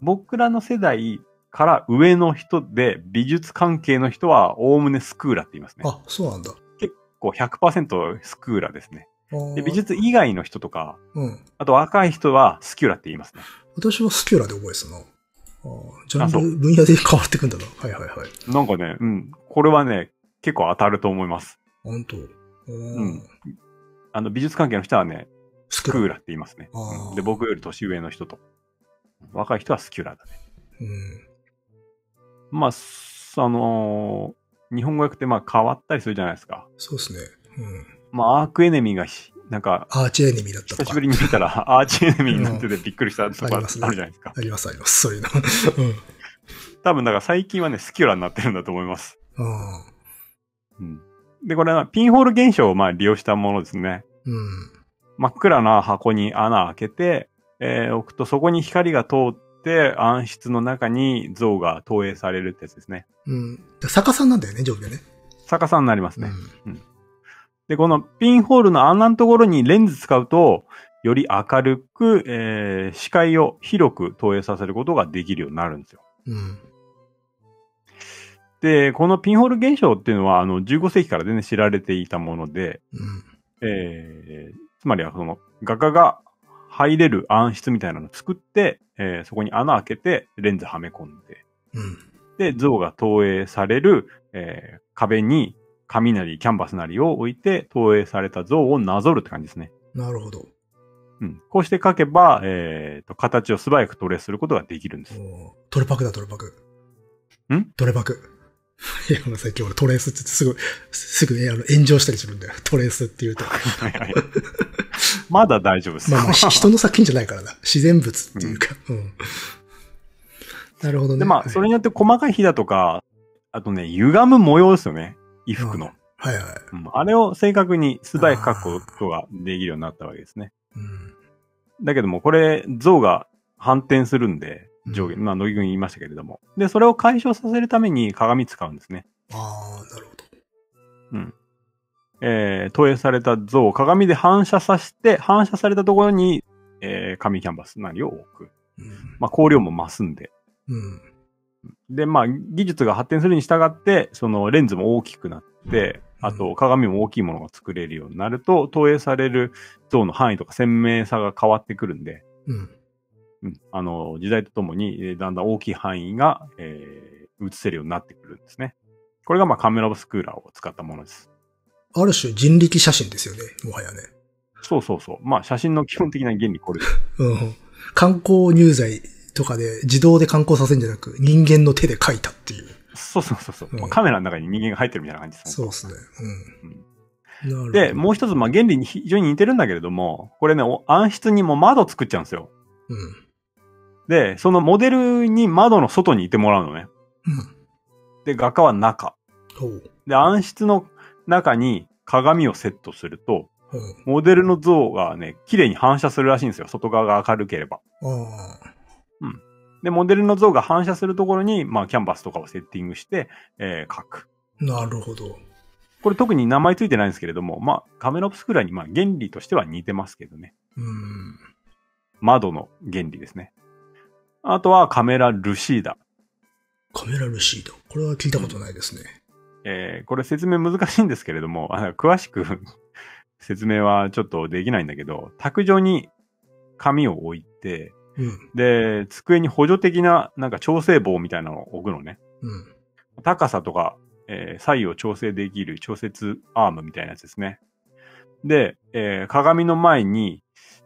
A: 僕らの世代から上の人で美術関係の人は、おおむねスクーラって言いますね
B: うん。。あ、そうなんだ。
A: こう100%スクーラですね。で、美術以外の人とか、
B: うん。
A: あと若い人はスキュラって言いますね。
B: 私はスキュラで覚えてたな。ジャンル、分野で変わってくんだな。はいはいはい。
A: なんかね、うん。これはね、結構当たると思います。
B: 本当？う
A: うん。あの、美術関係の人はね、
B: スク
A: ーラって言いますね。で、僕より年上の人と。若い人はスキュラだね。
B: うん。
A: まあ、すあのー日本語訳ってまあ変わったりするじゃないですか。
B: そうですね。うん。
A: まあ、アークエネミーがひ、なんか、
B: アーチエネミーだったとか。
A: 久しぶりに見たら、アーチエネミーになっててびっくりしたとかあるじゃないですか。
B: ありますあります。そういうの。うん。
A: 多分、だから最近はね、スキュラになってるんだと思います。
B: あ
A: うん。で、これはピンホール現象をまあ利用したものですね。
B: ーうん。
A: 真っ暗な箱に穴開けて、えー置くとそこに光が通って暗室の中に像が投影されるってやつですね。
B: うん。で逆さんなんだよね、上下ね。
A: 逆さになりますね。
B: うん。
A: で、このピンホールの穴のところにレンズ使うと、より明るく、えー視界を広く投影させることができるようになるんですよ。
B: うん。
A: で、このピンホール現象っていうのは、あの、15世紀から全然知られていたもので、
B: うん。
A: えーつまりはその、画家が入れる暗室みたいなのを作って、えーそこに穴開けて、レンズはめ込んで、
B: うん。
A: で、像が投影される、えー壁に紙なりキャンバスなりを置いて、投影された像をなぞるって感じですね。
B: なるほど。
A: うん。こうして書けば、えーと、形を素早くトレースすることができるんです。
B: トレパクだ、トレパク。
A: ん？
B: トレパク。いや、もう最近俺トレースって言ってすぐ、すぐね、あの、炎上したりするんだよ。トレースって言うと。
A: はいはい。まだ大丈夫です。
B: まあまあ、ひ人の作品じゃないからな。自然物っていうか。うん。なるほどね。
A: で、まあ、それによって細かいひだとか、あとね、歪む模様ですよね。衣服の。
B: はいはい。
A: うんあれを正確に素早く描くことができるようになったわけですね。
B: うん。
A: だけども、これ、像が反転するんで、上下、
B: うん
A: まあ、乃木君言いましたけれども。で、それを解消させるために鏡使うんですね。
B: ああ、なるほど。
A: えー投影された像を鏡で反射させて、反射されたところに、えー紙キャンバスなりを置く。
B: うん。
A: まあ、光量も増すんで。
B: うん。
A: で、まあ、技術が発展するに従って、そのレンズも大きくなって、あと鏡も大きいものが作れるようになると、投影される像の範囲とか鮮明さが変わってくるんで、
B: うん。
A: うん、あの、時代とともに、えーだんだん大きい範囲が、えー映せるようになってくるんですね。これが、まあ、カメラオブスクーラーを使ったものです。
B: ある種人力写真ですよね、もはやね。
A: そうそうそう。まあ、写真の基本的な原理これです。
B: うん。観光入罪とかで自動で観光させるんじゃなく、人間の手で描いたっていう。
A: そうそうそうそう、
B: うん
A: まあカメラの中に人間が入ってるみたいな感じです。
B: そうですね。うん。なるほど。
A: で、もう一つ、まあ、原理に非常に似てるんだけれども、これね、お暗室にも窓作っちゃうんですよ。
B: うん。
A: で、そのモデルに窓の外にいてもらうのね。
B: うん。
A: で、画家は中。
B: ほう。
A: で、暗室の中に鏡をセットすると。モデルの像がね、綺麗に反射するらしいんですよ。外側が明るければ。
B: ああ。
A: で、モデルの像が反射するところに、まあ、キャンバスとかをセッティングして、えー描く。
B: なるほど。
A: これ特に名前ついてないんですけれども、まあ、カメラオブスクーラーに、まあ、原理としては似てますけどね。
B: うん。
A: 窓の原理ですね。あとはカメラルシーダ。
B: カメラルシード。これは聞いたことないですね。
A: えーこれ説明難しいんですけれども、あの詳しく 説明はちょっとできないんだけど、卓上に紙を置いて、
B: うん。
A: で、机に補助的ななんか調整棒みたいなのを置くのね。
B: うん。
A: 高さとか、えー左右を調整できる調節アームみたいなやつですね。で、えー鏡の前に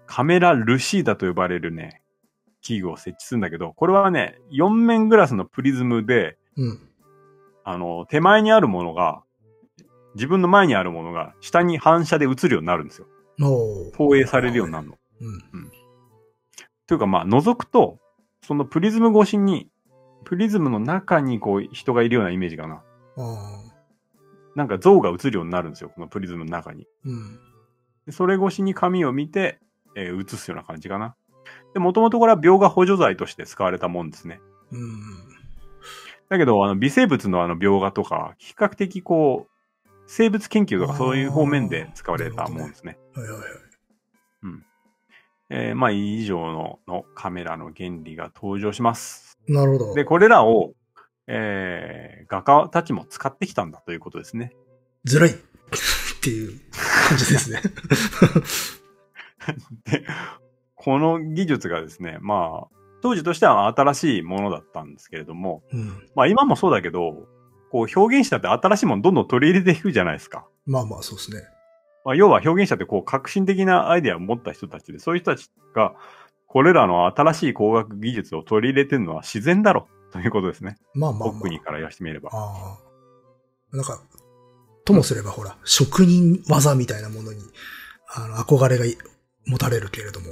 A: カメラルシーダと呼ばれるね、器具を設置するんだけど、これはね、4面グラスのプリズムで、
B: うん。
A: あの、手前にあるものが、自分の前にあるものが下に反射で映るようになるんですよ。投影されるようになるの。
B: うん。
A: というかまあ、覗くと、そのプリズム越しに、プリズムの中にこう人がいるようなイメージかな。なんか像が映るようになるんですよ。このプリズムの中に。
B: うん。
A: でそれ越しに紙を見て、えー映すような感じかな。で、もともとこれは描画補助材として使われたもんですね。
B: うん。
A: だけど、あの、微生物のあの描画とか、比較的こう、生物研究とかそういう方面で使われたもんですね。
B: はいはいはい。
A: えーまあ、以上ののカメラの原理が登場します。
B: なるほど。
A: で、これらを、えー画家たちも使ってきたんだということですね。
B: ずるいっていう感じですね。
A: で、この技術がですね、まあ、当時としては新しいものだったんですけれども、
B: うん。
A: まあ今もそうだけど、こう表現者って新しいものどんどん取り入れていくじゃないですか。
B: まあまあ、そうですね。
A: まあ、要は表現者ってこう革新的なアイデアを持った人たちで、そういう人たちが、これらの新しい工学技術を取り入れてるのは自然だろということですね。
B: まあまあ、まあ。
A: ホックニーから言わしてみれば。
B: ああ。なんか、ともすればほら、職人技みたいなものに、あの、憧れがい持たれるけれども、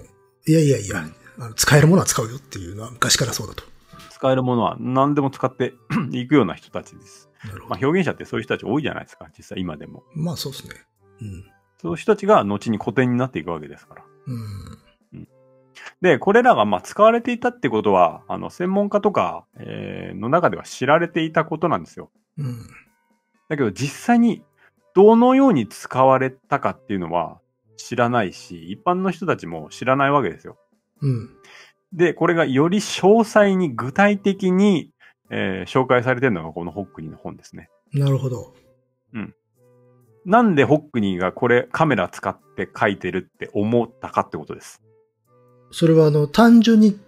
B: いやいやいや、あの使えるものは使うよっていうのは昔からそうだと。
A: 使えるものは何でも使って いくような人たちです。まあ表現者ってそういう人たち多いじゃないですか、実際今でも。
B: まあそうですね。うん。
A: そういう人たちが後に古典になっていくわけですから。
B: うん。
A: で、これらがまあ使われていたってことは、あの、専門家とか、えーの中では知られていたことなんですよ。
B: うん。
A: だけど実際にどのように使われたかっていうのは知らないし、一般の人たちも知らないわけですよ。
B: うん。
A: で、これがより詳細に具体的に、えー紹介されてるのがこのホックニーの本ですね。
B: なるほど。
A: なんでホックニーがこれカメラ使って書いてるって思ったかってことです。
B: それはあの、単純に、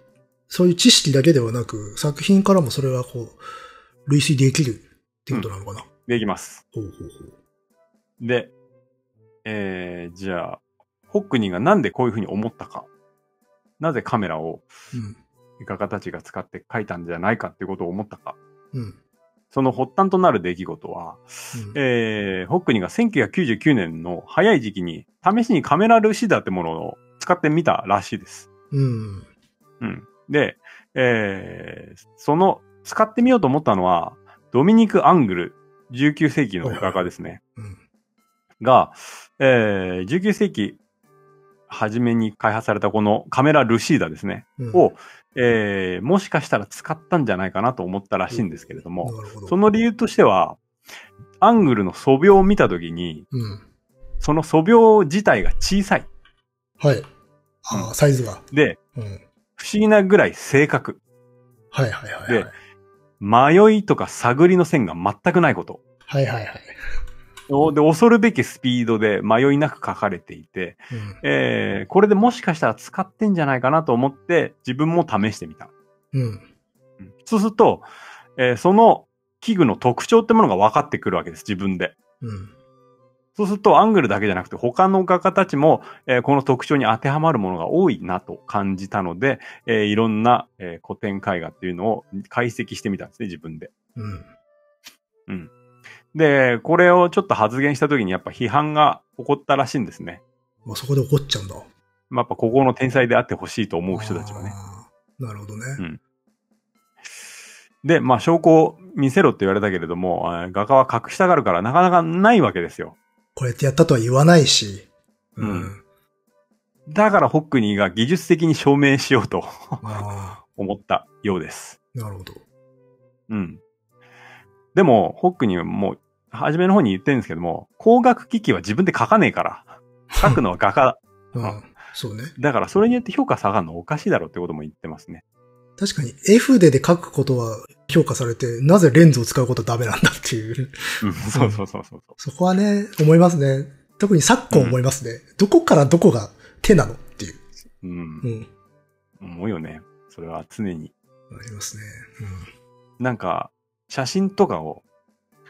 B: そういう知識だけではなく、作品からもそれはこう、類推できるってことなのかな？
A: できます。
B: ほうほうほう。
A: で、えー、じゃあ、ホックニーがなんでこういうふうに思ったか。なぜカメラを
B: うん。
A: 画家たちが使って書いたんじゃないかっていうことを思ったか。
B: うん。
A: その発端となる出来事は、
B: うん
A: えー、ホックニーが1999年の早い時期に試しにカメラルシダってものを使ってみたらしいです。
B: うん。
A: うん。で、えー、その使ってみようと思ったのは、ドミニク・アングル、19世紀の画家ですね。
B: うん。
A: が、えー、19世紀初めに開発されたこのカメラルシーダですね。
B: うん
A: を、えー、もしかしたら使ったんじゃないかなと思ったらしいんですけれども、
B: なるほど。
A: その理由としては、アングルの素描を見たときに、
B: うん。
A: その素描自体が小さい。
B: はい。ああ、サイズが。
A: で、
B: うん。
A: 不思議なぐらい正確。
B: はいはいはい、はい。
A: 迷いとか探りの線が全くないこと。
B: はいはいはい。
A: おで、恐るべきスピードで迷いなく書かれていて、
B: うん。
A: えー、これでもしかしたら使ってんじゃないかなと思って自分も試してみた。
B: うん。
A: うんそうすると、えーその器具の特徴ってものが分かってくるわけです、自分で。
B: うん。
A: そうすると、アングルだけじゃなくて、他の画家たちも、えーこの特徴に当てはまるものが多いなと感じたので、えーいろんな、えー古典絵画っていうのを解析してみたんですね、自分で。
B: うん。
A: うん。で、これをちょっと発言した時にやっぱ批判が起こったらしいんですね。
B: まあ、そこで怒っちゃうんだ。
A: まあ、やっぱここの天才であってほしいと思う人たちはね。
B: なるほどね。
A: うんで、まあ、証拠を見せろって言われたけれども、画家は隠したがるからなかなかないわけですよ。
B: こうやってやったとは言わないし。
A: うん。だからホックニーが技術的に証明しようと
B: あ
A: 思ったようです。
B: あ、なるほど。
A: うん。でも、ホックニーはもう、初めの方に言ってるんですけども、工学機器は自分で書かねえから。書くのは画家。
B: うん
A: あ。
B: そうね。
A: だからそれによって評価下がるのおかしいだろうってことも言ってますね。
B: 確かに F でで書くことは評価されて、なぜレンズを使うことはダメなんだっていう。
A: うん、そうそうそうそう。
B: そこはね、思いますね。特に昨今思いますね。どこからどこが手なのっていう。
A: うん
B: う。ん。
A: 思うよね。それは常に。
B: ありますね。
A: なんか、写真とかを、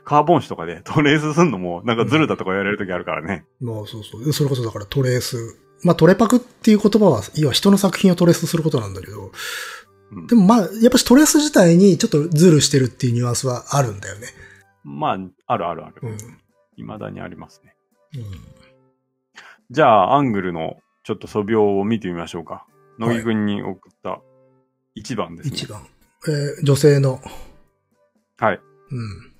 A: カーボン紙とかで トレースすんのも、なんかズルだとか言われるときあるからね。
B: うん。まあそうそう。それこそだからトレース。まあトレパクっていう言葉は、要は人の作品をトレースすることなんだけど、
A: うん
B: でもまあ、やっぱしトレース自体にちょっとズルしてるっていうニュアンスはあるんだよね。
A: まあ、あるあるある。
B: うん。
A: 未だにありますね。
B: うん
A: じゃあ、アングルのちょっと素描を見てみましょうか。乃木くんに送った1番ですね。
B: 一番。えー女性の、
A: はい。
B: うん。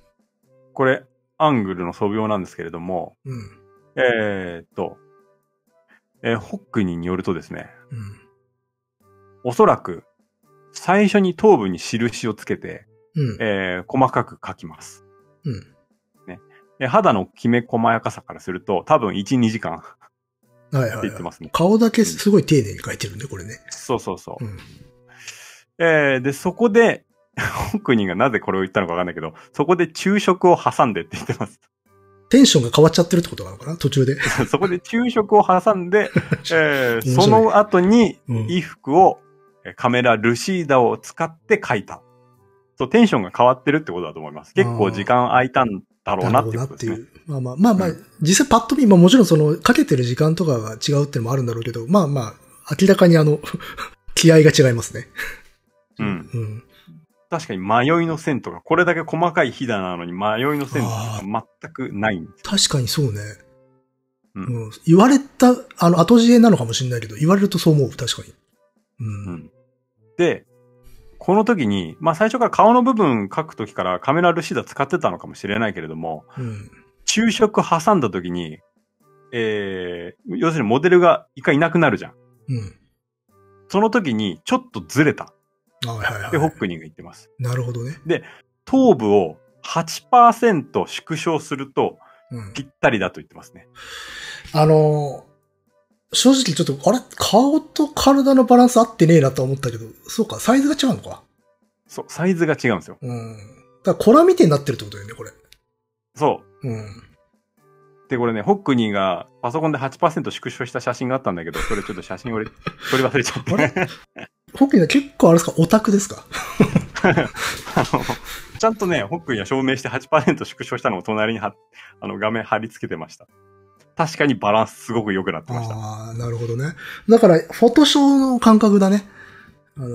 A: これ、アングルの素描なんですけれども、
B: うん。
A: えーっと、えーホックニーによるとですね、
B: うん。
A: おそらく、最初に頭部に印をつけて、
B: うん。
A: えー細かく描きます。
B: うん。
A: えー肌のきめ細やかさからすると、多分1、2時間
B: はいはい、はい。
A: 言ってますね。
B: 顔だけすごい丁寧に描いてるね、これね。
A: そうそうそう。
B: うん。
A: えーで、そこで、ホックニーがなぜこれを言ったのかわかんないけど、そこで昼食を挟んでって言ってます。
B: テンションが変わっちゃってるってことなのかな途中で。
A: そこで昼食を挟んで、えーその後に
B: うん
A: 衣服をえーカメラルシーダを使って描いた。そう、テンションが変わってるってことだと思います。結構時間空いたんだろうなっていうことですね。
B: う。まあまあ、まあまあ、
A: うん
B: 実際パッと見、まあもちろんその、かけてる時間とかが違うっていうのもあるんだろうけど、まあまあ、明らかにあの、気合が違いますね。
A: うん。
B: うん。
A: 確かに迷いの線とか、これだけ細かいひだなのに迷いの線とか全くないんです。
B: 確かにそうね。
A: うん
B: うん。言われた、あの、後知恵なのかもしれないけど、言われるとそう思う、確かに。うん。
A: うんで、この時に、まあ最初から顔の部分描く時からカメラルシーダ使ってたのかもしれないけれども、
B: うん。
A: 昼食挟んだ時に、えー、要するにモデルが一回いなくなるじゃん。
B: うん。
A: その時にちょっとずれた。
B: はいはいはい。
A: で、ホックニーが言ってます。
B: なるほどね。
A: 頭部を8%縮小すると
B: うん。
A: ぴったりだと言ってますね。
B: あのー正直ちょっと、あれ？顔と体のバランス合ってねえなと思ったけど、そうか、サイズが違うのか？
A: そう、サイズが違うんですよ。
B: うん。だから、コラみてになってるってことだよね、これ。
A: そう。
B: うん。
A: で、これね、ホックニーがパソコンで8%縮小した写真があったんだけど、それちょっと写真俺撮り忘れちゃって。
B: ホッキーは結構あれですか、オタクですか？
A: あの、ちゃんとね、ホックニーは証明して8%縮小したのを隣にはあの画面貼り付けてました。確かにバランスすごく良くなってました。
B: ああ、なるほどね。だから、フォトショーの感覚だね。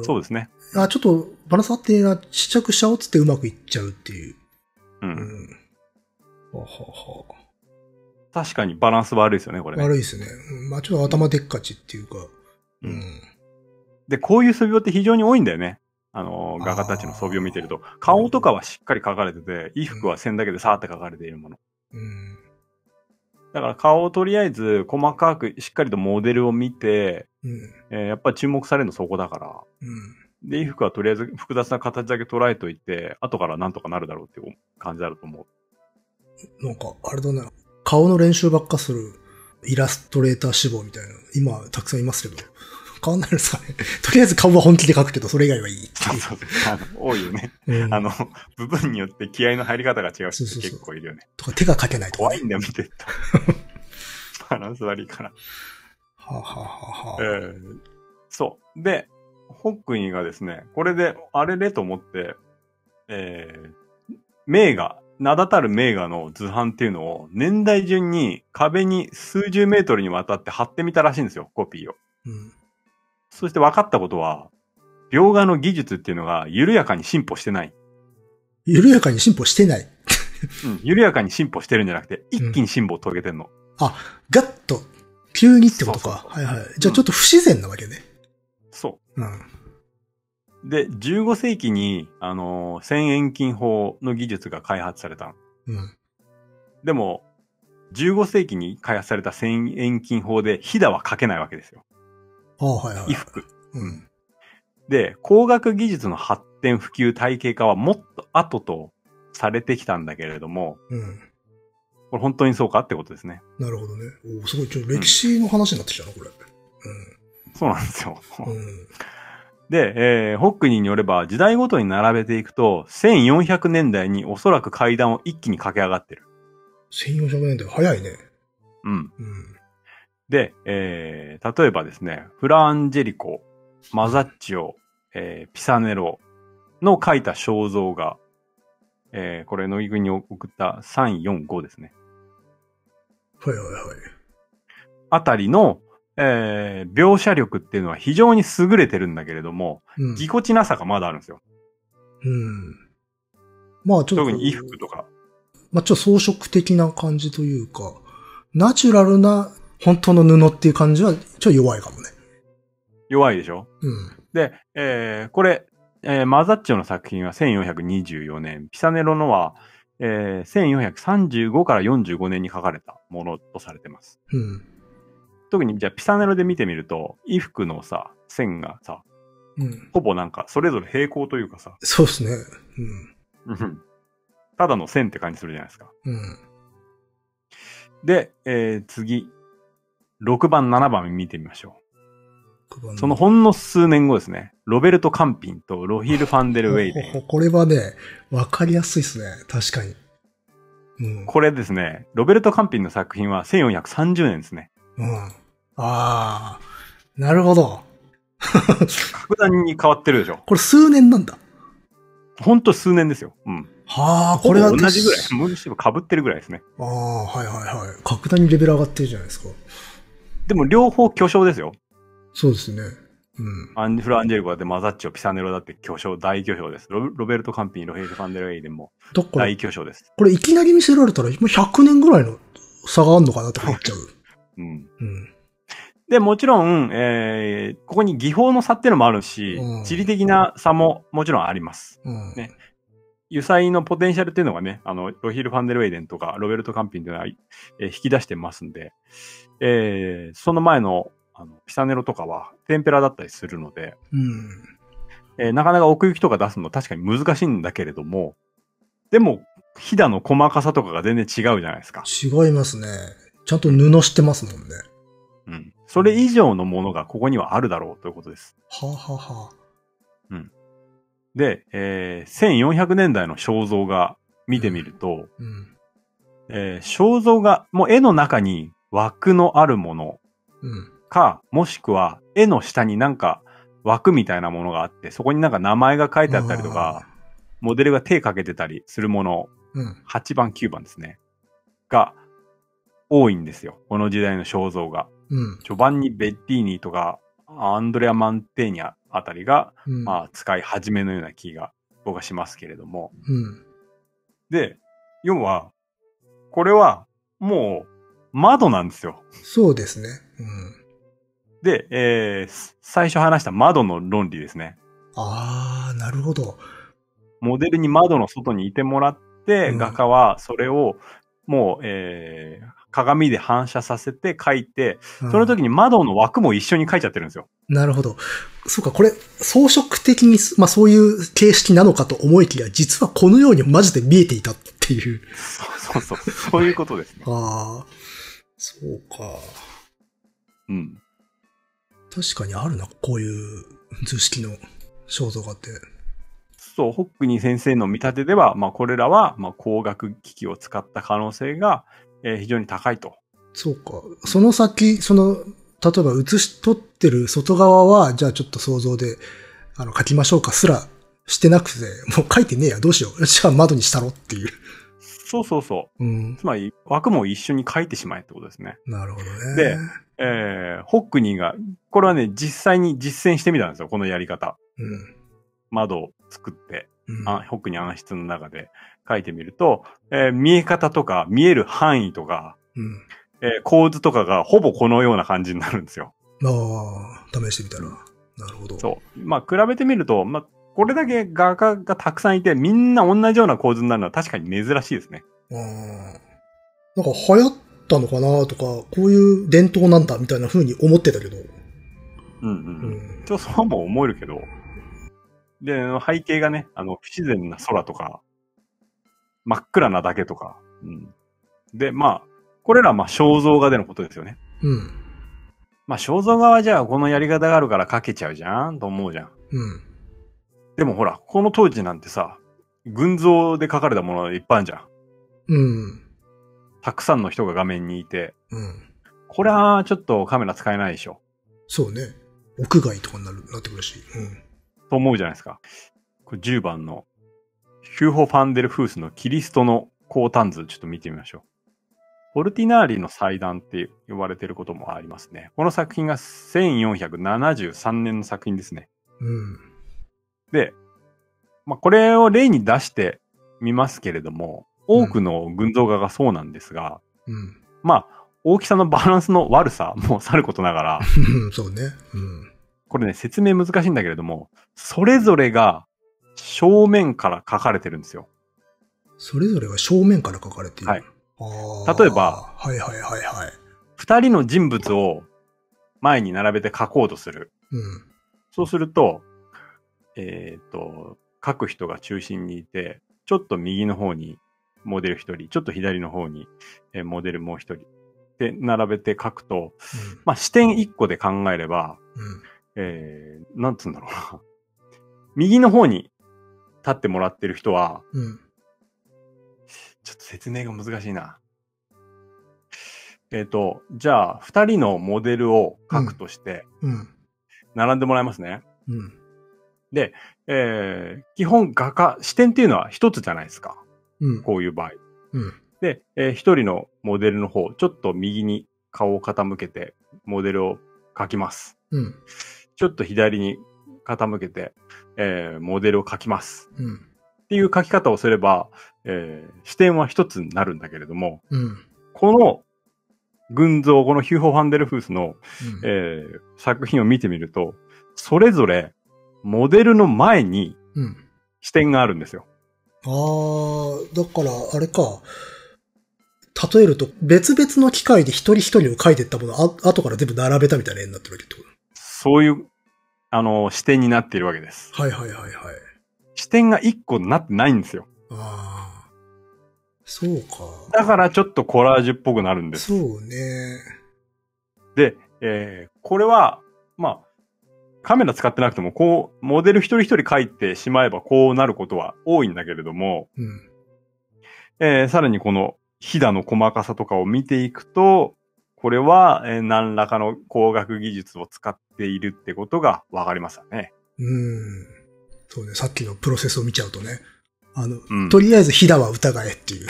A: そうですね。
B: あ、ちょっとバランス合ってな、ちっちゃくしちゃおうっつってうまくいっちゃうっていう。
A: う。
B: うんん。ははは
A: 確かにバランス悪いですよね、これね。
B: 悪いですね。うんまあちょっと頭でっかちっていうか。
A: う
B: うんん。
A: で、こういう素描って非常に多いんだよね。あの、画家たちの素描を見てると。顔とかはしっかり描かれてて、衣服は線だけでさーって描かれているもの。
B: うん。
A: だから顔をとりあえず細かくしっかりとモデルを見て、
B: うん。
A: えーやっぱり注目されるのそこだから。
B: うん。
A: で、衣服はとりあえず複雑な形だけ捉えといて、後からなんとかなるだろうっていう感じだと思う。
B: なんか、あれだな。顔の練習ばっかするイラストレーター志望みたいな。今、たくさんいますけど。変わんないですかね。とりあえず顔は本気で描くけど、それ以外はいい。
A: そうそう。あの、多いよね。
B: うん
A: あの、部分によって気合の入り方が違う人って
B: そうそうそう
A: 結構いるよね。
B: とか手が描けないとか、ね。
A: 怖いんだよ、見てると。バランス悪いから。
B: はあ、はあはあは
A: え
B: あ、
A: ーそう。で、ホックニーがですね、これで、あれれと思って、えー、名画、名だたる名画の図版っていうのを年代順に壁に数十メートルにわたって貼ってみたらしいんですよ、コピーを。
B: うん。
A: そして分かったことは、描画の技術っていうのが緩やかに進歩してない。
B: 緩やかに進歩してない。
A: うん、緩やかに進歩してるんじゃなくて、一気に進歩を遂げてんの。
B: ガッと、急にってことか。
A: そうそうそう
B: はいはい。じゃあちょっと不自然なわけね。
A: そ
B: うん。
A: う。で、15世紀に、あのー線遠近法の技術が開発されたの。
B: うん。
A: でも、15世紀に開発された線遠近法で、ひだは書けないわけですよ。
B: はいはい。
A: 衣服。
B: うん。
A: で、工学技術の発展普及体系化はもっと後とされてきたんだけれども、
B: うん。
A: これ本当にそうかってことですね。
B: なるほどね。おーすごい、ちょっと歴史の話になってきたな、これ。
A: そうなんですよ。
B: うん。うん。
A: で、えーホックニーによれば、時代ごとに並べていくと、1400年代におそらく階段を一気に駆け上がってる。
B: 1400年代、早いね。
A: うん。
B: うん。
A: で、えー例えばですね、フラアンジェリコ、マザッチオ、えーピサネロの書いた肖像画、えーこれ、乃木君に送った3、4、5ですね。
B: はいはいはい。
A: あたりの、えー描写力っていうのは非常に優れてるんだけれども、
B: うん。
A: ぎこちなさがまだあるんですよ。
B: うん。まあちょっと。
A: 特に衣服とか。
B: まあちょっと装飾的な感じというか、ナチュラルな本当の布っていう感じはちょっと弱いかもね。
A: 弱いでしょ？
B: うん。
A: で、えーこれ、えーマザッチョの作品は1424年、ピサネロのは、えー1435から45年に書かれたものとされてます。
B: うん。
A: 特にじゃあピサネロで見てみると、衣服のさ、線がさ、
B: うん。
A: ほぼなんかそれぞれ平行というかさ、
B: そうですね。
A: うんただの線って感じするじゃないですか。
B: うん。うん。
A: で、えー次、6番、7番見てみましょう。そのほんの数年後ですね、ロベルト・カンピンとロヒル・ファンデル・ウェイデン。
B: これはね、わかりやすいですね。確かに。うん。
A: これですね、ロベルト・カンピンの作品は1430年ですね。
B: うん。ああ、なるほど。
A: 格段に変わってるでしょ。
B: これ数年なんだ。
A: ほんと数年ですよ。うん。
B: はあ、
A: これ
B: は
A: は同じぐらい。
B: 確
A: むしろ被ってるぐらいですね。
B: ああ、はいはいはい。格段にレベル上がってるじゃないですか。
A: でも両方巨匠ですよ。
B: そうですね。うん。
A: アンフラ・アンジェリコだってマザッチョ、ピサネロだって巨匠、大巨匠です。ロロベルト・カンピン、ロヘイル・ファンデル・ウェイデンも大、巨匠です。
B: これいきなり見せられたら、今100年ぐらいの差があるのかなって思っちゃう。
A: うん。
B: うん。
A: で、もちろん、えー、ここに技法の差っていうのもあるし
B: うん、
A: 地理的な差ももちろんあります。
B: うん。
A: ね油彩のポテンシャルっていうのがね、あの、ロヒル・ファンデル・ウェイデンとか、ロベルト・カンピンっていうのは、えー引き出してますんで、えーその前の、あの、ピサネロとかは、テンペラだったりするので、
B: うん。
A: えーなかなか奥行きとか出すの確かに難しいんだけれども、でも、ひだの細かさとかが全然違うじゃないですか。
B: 違いますね。ちゃんと布してますもんね。
A: うん。それ以上のものがここにはあるだろうということです。
B: はあ、はあはあ、
A: で、えー1400年代の肖像画見てみると、
B: うん。
A: えー肖像画、もう絵の中に枠のあるもの
B: うん。
A: か、もしくは絵の下になんか枠みたいなものがあって、そこになんか名前が書いてあったりとか、モデルが手かけてたりするもの、
B: うん。
A: 8番、9番ですね。が多いんですよ。この時代の肖像画。
B: うん。
A: 序盤にベッティーニとか、アンドレア・マンテーニャあたりが、
B: うん。
A: まあ、使い始めのような気が僕はしますけれども。
B: うん。
A: で、要は、これはもう窓なんですよ。
B: そうですね。うん。
A: で、えー最初話した窓の論理ですね。
B: ああ、なるほど。
A: モデルに窓の外にいてもらって、
B: うん
A: 画家はそれをもう、えー鏡で反射させて描いて、
B: うん
A: その時に窓の枠も一緒に描いちゃってるんですよ。
B: なるほど。そうか、これ、装飾的に、まあそういう形式なのかと思いきや、実はこのようにマジで見えていたっていう。
A: そうそうそう。そういうことですね。
B: ああ、そうか。
A: うん。
B: 確かにあるな、こういう図式の肖像画って。
A: そう、ホックニー先生の見立てでは、まあ、これらは、まあ、光学機器を使った可能性が、えー非常に高いと。
B: そうか。その先、その、例えば写し取ってる外側は、じゃあちょっと想像で、あの、書きましょうかすらしてなくて、もう書いてねえや、どうしよう。じゃあ窓にしたろっていう。
A: そうそうそう。
B: うん。
A: つまり、枠も一緒に書いてしまえってことですね。
B: なるほどね。
A: でえー、ホックニーが、これはね、実際に実践してみたんですよ、このやり方。
B: うん。
A: 窓を作って、
B: うん。
A: あホックニー暗室の中で書いてみると、えー見え方とか、見える範囲とか、
B: うん。
A: えー構図とかがほぼこのような感じになるんですよ。
B: ああ、試してみたら。なるほど。
A: そう。まあ、比べてみると、まあ、これだけ画家がたくさんいて、みんな同じような構図になるのは確かに珍しいですね。
B: ああ。なんか流行ったのかなとか、こういう伝統なんだみたいな風に思ってたけど。
A: うんうん。
B: うん。
A: ちょっとそうも思えるけど。で、背景がね、あの、不自然な空とか、真っ暗なだけとか。うん。で、まあ、これらはまあ肖像画でのことですよね。
B: うん。
A: まあ肖像画はじゃあこのやり方があるから描けちゃうじゃんと思うじゃん。
B: うん。
A: でもほら、この当時なんてさ、群像で描かれたものいっぱいあるじゃん。
B: うん。
A: たくさんの人が画面にいて、
B: うん。
A: これはちょっとカメラ使えないでしょ。
B: そうね。屋外とかになる、なってくるし。うん。
A: と思うじゃないですか。これ10番のヒューホ・ファンデルフースのキリストの高端図、ちょっと見てみましょう。ポルティナーリの祭壇って呼ばれてることもありますね。この作品が1473年の作品ですね。
B: うん。
A: で、まあ、これを例に出してみますけれども、多くの群像画がそうなんですが、
B: うん。
A: まあ、大きさのバランスの悪さもさることながら、
B: そうね。うん。
A: これね、説明難しいんだけれども、それぞれが正面から描かれてるんですよ。
B: それぞれが正面から書かれている。
A: はい例えば、
B: はいはいはいはい。
A: 二人の人物を前に並べて描こうとする。
B: うん。
A: そうすると、えっ、と、描く人が中心にいて、ちょっと右の方にモデル一人、ちょっと左の方に、えーモデルもう一人。で、並べて描くと、まあ、視点一個で考えれば、
B: うん。
A: えー、なんつうんだろうな。右の方に立ってもらってる人は、
B: うん。うん。
A: ちょっと説明が難しいな。えっ、と、じゃあ、二人のモデルを描くとして、
B: うん。
A: 並んでもらいますね。
B: うん。
A: えー、基本画家、視点っていうのは一つじゃないですか。
B: うん。
A: こういう場合。
B: うん。
A: で、えー一人のモデルの方、ちょっと右に顔を傾けて、モデルを描きます。
B: うん。
A: ちょっと左に傾けて、えーモデルを描きます。
B: うん。
A: っていう描き方をすれば、えー視点は一つになるんだけれども、
B: うん。
A: この群像、このヒューホ・ファンデルフースの、
B: うん
A: えー作品を見てみると、それぞれモデルの前に
B: うん。
A: 視点があるんですよ。
B: ああ、だから、あれか。例えると、別々の機械で一人一人を書いていったものを、あ後から全部並べたみたいな絵になってるわけってこ
A: そういう、あの、視点になっているわけです。
B: とはいはいはいはい。
A: 視点が一個になってないんですよ。
B: ああ。そうか。
A: だからちょっとコラージュっぽくなるんです。
B: そうね。
A: で、えーこれは、まあ、カメラ使ってなくても、こう、モデル一人一人描いてしまえばこうなることは多いんだけれども、
B: うん。
A: えーさらにこの、ひだの細かさとかを見ていくと、これは、えー何らかの工学技術を使っているってことがわかりますよね。
B: うん。そうね。さっきのプロセスを見ちゃうとね。あの、
A: うん。
B: とりあえずヒダは疑えっていう。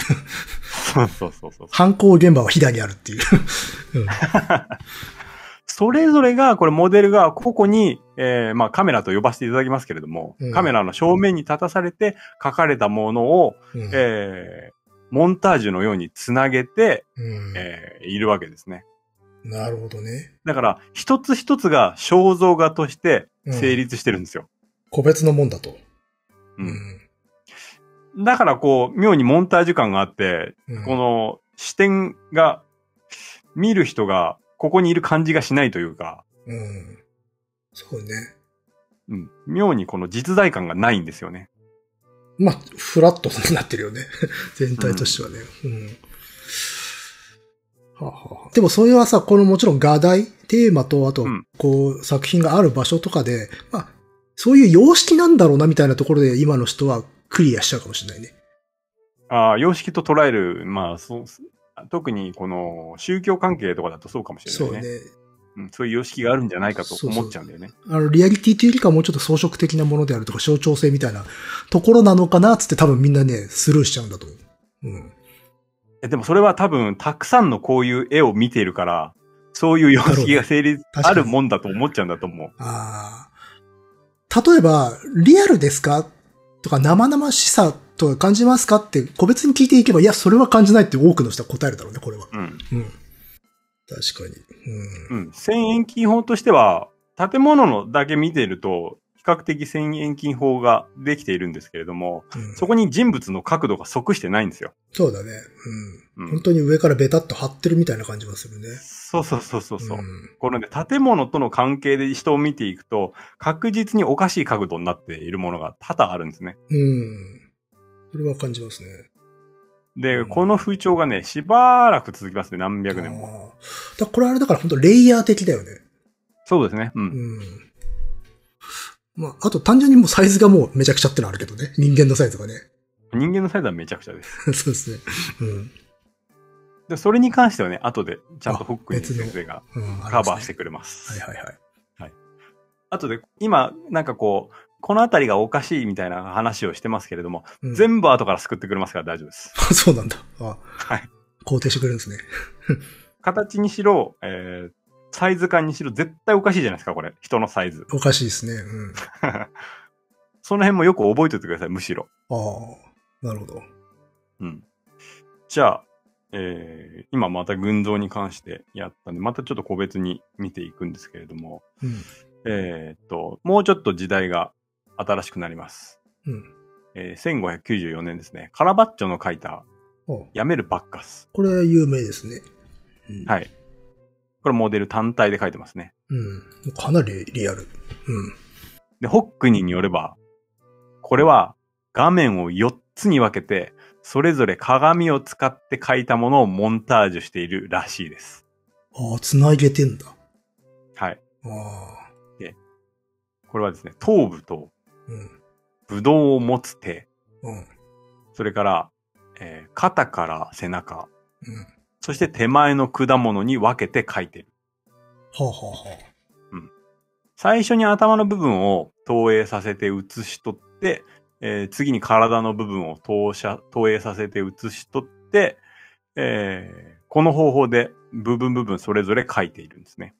A: そうそうそうそう。
B: 犯行現場はヒダにあるっていう。うん。
A: それぞれが、これモデルが個々に、えーまあカメラと呼ばせていただきますけれども、
B: うん
A: カメラの正面に立たされて書かれたものを、
B: うん
A: えーモンタージュのようにつなげて、
B: うん
A: えーいるわけですね。
B: なるほどね。
A: だから、一つ一つが肖像画として成立してるんですよ。
B: 個別のもんだと。
A: うんだから、こう、妙にモンタージュ感があって、
B: うん
A: この視点が、見る人が、ここにいる感じがしないというか、
B: うん。そうね。
A: うん、妙にこの実在感がないんですよね。
B: まあ、フラットになってるよね。全体としてはね。うん。はあはあでもそれはさ、このもちろん画題、テーマと、あと
A: うん、
B: こう、作品がある場所とかで、まあ、そういう様式なんだろうなみたいなところで今の人はクリアしちゃうかもしれないね。
A: ああ、様式と捉える、まあ、そう、特にこの宗教関係とかだとそうかもしれ
B: そうね
A: ないね。。うん、そういう様式があるんじゃないかと思っちゃうんだよね。
B: あの、リアリティというよりかはもうちょっと装飾的なものであるとか象徴性みたいなところなのかなっつって多分みんなね、スルーしちゃうんだと思う。うん。
A: えでもそれは多分、たくさんのこういう絵を見ているから、そういう様式が成立、あるもんだと思っちゃうんだと思う。
B: ああ。例えば、リアルですか？とか生々しさとか感じますか？って個別に聞いていけば、いや、それは感じないって多くの人は答えるだろうね、これは。
A: うん。
B: うん。確かに。うん。
A: うん。千円金法としては、建物のだけ見てると、比較的千円金法ができているんですけれども、
B: うん
A: そこに人物の角度が即してないんですよ。
B: そうだね。う。
A: うんん
B: 本当に上からベタっと張ってるみたいな感じがするね。
A: そうそうそうそうそう。
B: ん
A: このね、建物との関係で人を見ていくと、確実におかしい角度になっているものが多々あるんですね。
B: うん。それは感じますね。
A: で、
B: うん
A: この風潮がね、しばらく続きますね、何百年も。
B: だこれあれだから本当レイヤー的だよね。
A: そうですね。うん。
B: うん。まあ、あと単純にもうサイズがもうめちゃくちゃってのあるけどね。人間のサイズがね。
A: 人間のサイズはめちゃくちゃです。
B: そうですね。うん。
A: で、それに関してはね、後でちゃんと
B: あ
A: ホックニー
B: 別の
A: 先生が
B: うん、
A: カバーして
B: く
A: くれます。
B: はいはいはい。
A: 後で、今、なんかこう、このあたりがおかしいみたいな話をしてますけれども、
B: うん
A: 全部後から救ってくれますから大丈夫です。
B: そうなんだ。あ
A: はい。
B: 肯定してくれるんですね。
A: 形にしろ、えー、サイズ感にしろ、絶対おかしいじゃないですか、これ。人のサイズ。
B: おかしいですね。うん。
A: その辺もよく覚えておいてください、むしろ。
B: ああ、なるほど。
A: うん。じゃあ、えー、今また群像に関してやったんで、またちょっと個別に見ていくんですけれども、
B: うん。
A: えーっと、もうちょっと時代が新しくなります。
B: うん。
A: えー、1594年ですね。カラバッチョの書いた、
B: あ
A: やめるバッカス。
B: これ有名ですね。うん。
A: はい。これモデル単体で書いてますね。
B: うん。かなりリアル。うん。
A: で、ホックニーによれば、これは画面を4つに分けて、それぞれ鏡を使って描いたものをモンタージュしているらしいです。
B: ああ、繋げてんだ。
A: はい。
B: ああ。
A: これはですね、頭部と
B: うん。
A: ブドウを持つ手、
B: うん。
A: それから、えー肩から背中、
B: うん。は
A: そして手前の果物に分けて描いてる。
B: あ、はあは
A: 最初に頭の部分を投影させて写し取って、えー次に体の部分を投射、投影させて写し取って、えーこの方法で部分部分それぞれ描いているんですね。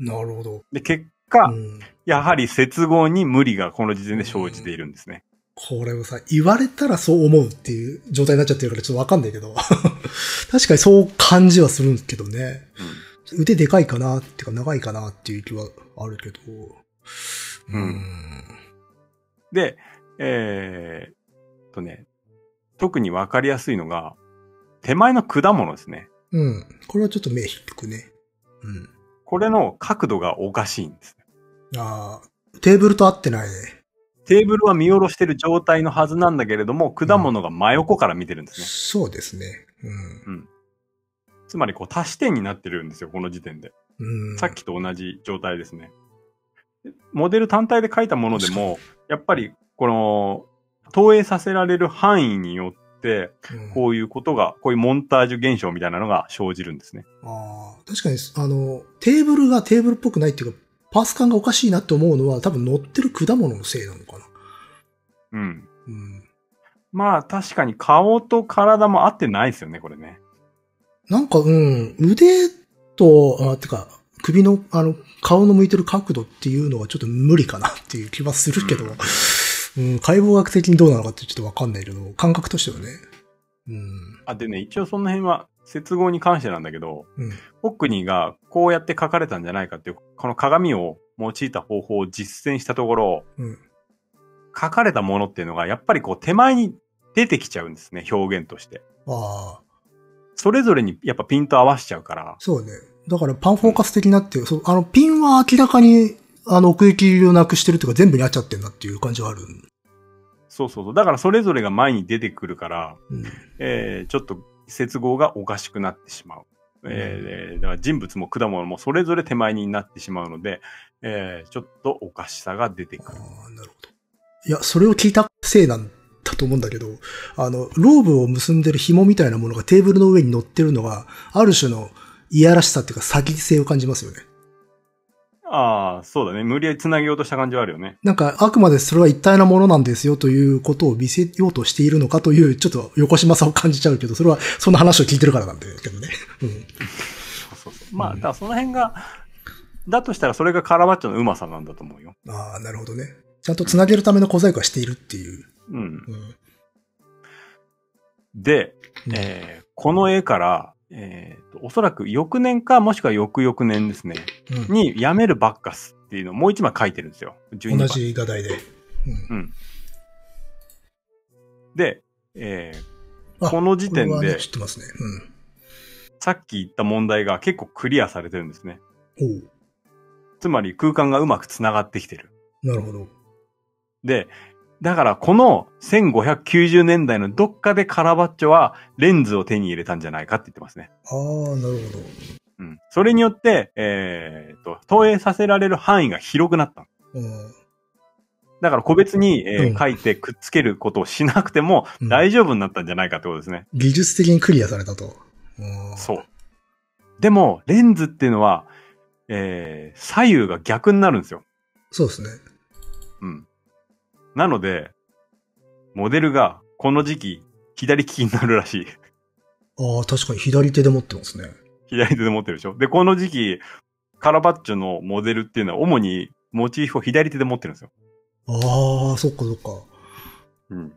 B: あ。なるほど。
A: で、結果、
B: うん。
A: やはり接合に無理がこの時点で生じているんですね。
B: これをさ、言われたらそう思うっていう状態になっちゃってるからちょっとわかんないけど。確かにそう感じはするんですけどね。腕でかいかなっていうか長いかなっていう気はあるけど。
A: うんで、えー、とね、特にわかりやすいのが、手前の果物ですね。
B: うん。これはちょっと目引くね。うん。
A: これの角度がおかしいんです。
B: ああ、テーブルと合ってないね。
A: テーブルは見下ろしてる状態のはずなんだけれども、果物が真横から見てるんですね。
B: そうですね。うん。
A: つまりこう足し点になってるんですよ、この時点で。
B: うん。
A: さっきと同じ状態ですね。モデル単体で描いたものでも、やっぱりこの投影させられる範囲によって、
B: うん、
A: こういうことが、こういうモンタージュ現象みたいなのが生じるんですね。
B: ああ、確かに、あの、テーブルがテーブルっぽくないっていうか、パース感がおかしいなって思うのは多分乗ってる果物のせいなのかな。
A: うん。
B: うん。
A: まあ確かに顔と体も合ってないですよね、これね。
B: なんか、うん、腕と、あ、てか、首の、あの、顔の向いてる角度っていうのはちょっと無理かなっていう気はするけど、うん、解剖学的にどうなのかってちょっとわかんないけど、感覚としてはね。うん。
A: あ、でね、一応その辺は接合に関してなんだけど、
B: うん。
A: ホックニーがこうやって書かれたんじゃないかっていう、この鏡を用いた方法を実践したところ、
B: うん。
A: 書かれたものっていうのがやっぱりこう手前に出てきちゃうんですね、表現として。
B: ああ、
A: それぞれにやっぱピント合わしちゃうから。
B: そうね。だからパンフォーカス的になっていう、そうあの、ピンは明らかに、あの、奥行きをなくしてるっていうか全部に合っちゃってんなっていう感じはある。
A: そうそうそう。だからそれぞれが前に出てくるから、
B: うん。
A: えー、ちょっと接合がおかしくなってしまう。えーだから人物も果物もそれぞれ手前になってしまうので、えーちょっとおかしさが出てくる。
B: ああ、なるほど。いや、それを聞いたせいなんだと思うんだけど、あの、ローブを結んでる紐みたいなものがテーブルの上に乗ってるのが、ある種のいやらしさっていうか詐欺性を感じますよね。
A: ああ、そうだね。無理やり繋げようとした感じはあるよね。
B: なんか、あくまでそれは一体なものなんですよということを見せようとしているのかという、ちょっと横島さを感じちゃうけど、それはそんな話を聞いてるからなんだけどね。うん。
A: そうそう。まあ、だからその辺が、だとしたらそれがカラバッチョのうまさなんだと思うよ。
B: ああ、なるほどね。ちゃんと繋げるための小細工はしているっていう。
A: うん。
B: うん。
A: で、
B: うん
A: えーこの絵から、えーと、おそらく翌年か、もしくは翌々年ですね、
B: うん
A: に、やめるバッカスっていうのをもう一枚書いてるんですよ。12番
B: 同じ画題で。
A: うん。で、え
B: あ
A: ーこの時点で
B: ね、知ってますね。
A: さっき言った問題が結構クリアされてるんですね。つまり空間がうまく繋がってきてる。
B: なるほど。
A: で、だからこの1590年代のどっかでカラバッチョはレンズを手に入れたんじゃないかって言ってますね。
B: ああ、なるほど。
A: うん。それによって、えー、と、投影させられる範囲が広くなった。
B: うん。
A: だから個別に、えー
B: うん
A: 書いてくっつけることをしなくても
B: うん
A: 大丈夫になったんじゃないかってことですね。
B: 技術的にクリアされたと。うん
A: そう。でも、レンズっていうのは、えー、左右が逆になるんですよ。
B: そうですね。
A: うん。なので、モデルがこの時期、左利きになるらしい。
B: ああ、確かに左手で持ってますね。
A: 左手で持ってるでしょ？で、この時期、カラバッチョのモデルっていうのは主にモチーフを左手で持ってるんですよ。
B: ああ、そっかそっか。
A: うん。だ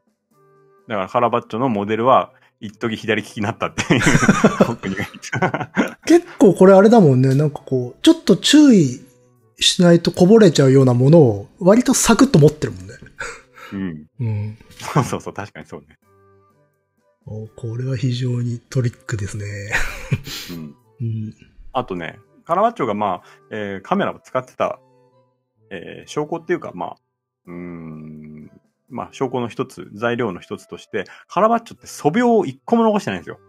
A: からカラバッチョのモデルは、一時左利きになったっていう。
B: 結構これあれだもんね。なんかこう、ちょっと注意しないとこぼれちゃうようなものを割とサクッと持ってるもんね。
A: うん。
B: うん。
A: そうそうそう、確かにそうね。
B: おこれは非常にトリックですね。
A: うん。
B: うん。
A: あとね、カラバッチョがまあ、えーカメラを使ってた、えー証拠っていうか、まあ、うーん、まあ、証拠の一つ、材料の一つとして、カラバッチョって素描を一個も残してないんですよ。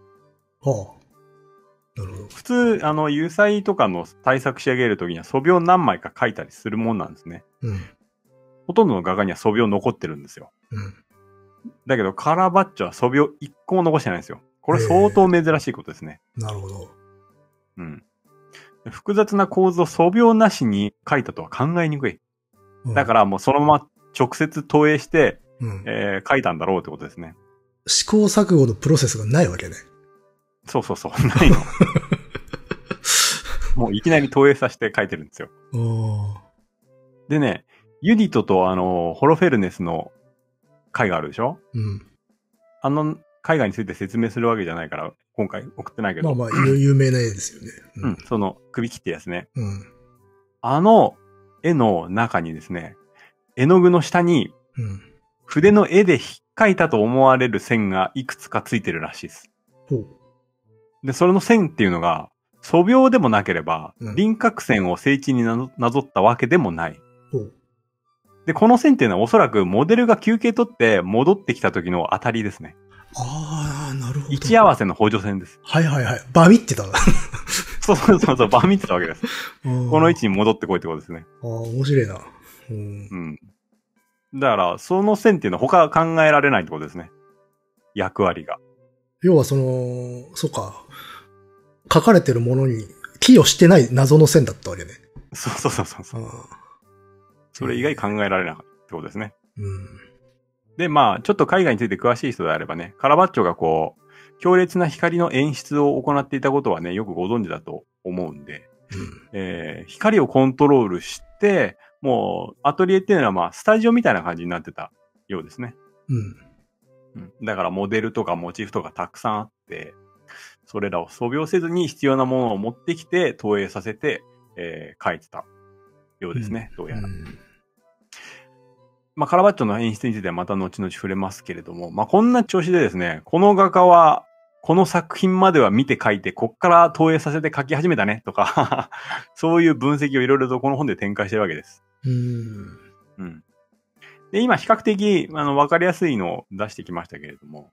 B: はあ。なるほど。
A: 普通、あの、油彩とかの対策仕上げるときには素描何枚か描いたりするもんなんですね。
B: うん。
A: ほとんどの画家には素描残ってるんですよ。
B: うん。
A: だけど、カラバッチョは素描一個も残してないんですよ。これ相当珍しいことですね。
B: なるほど。
A: うん。複雑な構図を素描なしに描いたとは考えにくい。
B: うん
A: だからもうそのまま直接投影して、
B: うん、
A: えー描いたんだろうってことですね。
B: 試行錯誤のプロセスがないわけね。
A: そうそうそう。ないの。もういきなり投影させて描いてるんですよ。
B: あ
A: でね、ユディトとあの、ホロフェルネスの絵画あるでしょ？
B: うん。
A: あの絵画について説明するわけじゃないから、今回送ってないけど。
B: まあまあ、有有名な絵ですよね。
A: うん、その首切ってやつね。
B: うん。
A: あの絵の中にですね、絵の具の下に
B: うん。
A: 筆の絵で引っ描いたと思われる線がいくつかついてるらしいです。
B: ほう。
A: で、それの線っていうのが、素描でもなければ
B: うん、
A: 輪郭線を聖地になぞったわけでもない。で、この線っていうのはおそらくモデルが休憩取って戻ってきた時の当たりですね。
B: ああ、なるほど。
A: 位置合わせの補助線です。
B: はいはいはい。バミってた。あ
A: そうそうそうそう、バミってたわけです。
B: ー
A: この位置に戻ってこいってことですね。
B: ああ、面白いな。うん。
A: うん。だから、その線っていうのは他は考えられないってことですね。役割が。
B: 要はその、そうか。書かれてるものに寄与してない謎の線だったわけね。
A: そうそうそうそうそれ以外考えられなかったってことですね。
B: うん。
A: で、まあ、ちょっと海外について詳しい人であればね、カラバッチョがこう、強烈な光の演出を行っていたことはね、よくご存知だと思うんで、えー光をコントロールして、もう、アトリエっていうのはまあ、スタジオみたいな感じになってたようですね。
B: うん。
A: うん。だから、モデルとかモチーフとかたくさんあって、それらを素描せずに必要なものを持ってきて、投影させて、えー描いてたようですね、どうやら。
B: うん
A: まあ、カラバッチョの演出についてはまた後々触れますけれども、まあ、こんな調子でですね、この画家は、この作品までは見て描いて、こっから投影させて描き始めたね、とか、そういう分析をいろいろとこの本で展開してるわけです。
B: うん。
A: うん。で、今、比較的、あの、わかりやすいのを出してきましたけれども、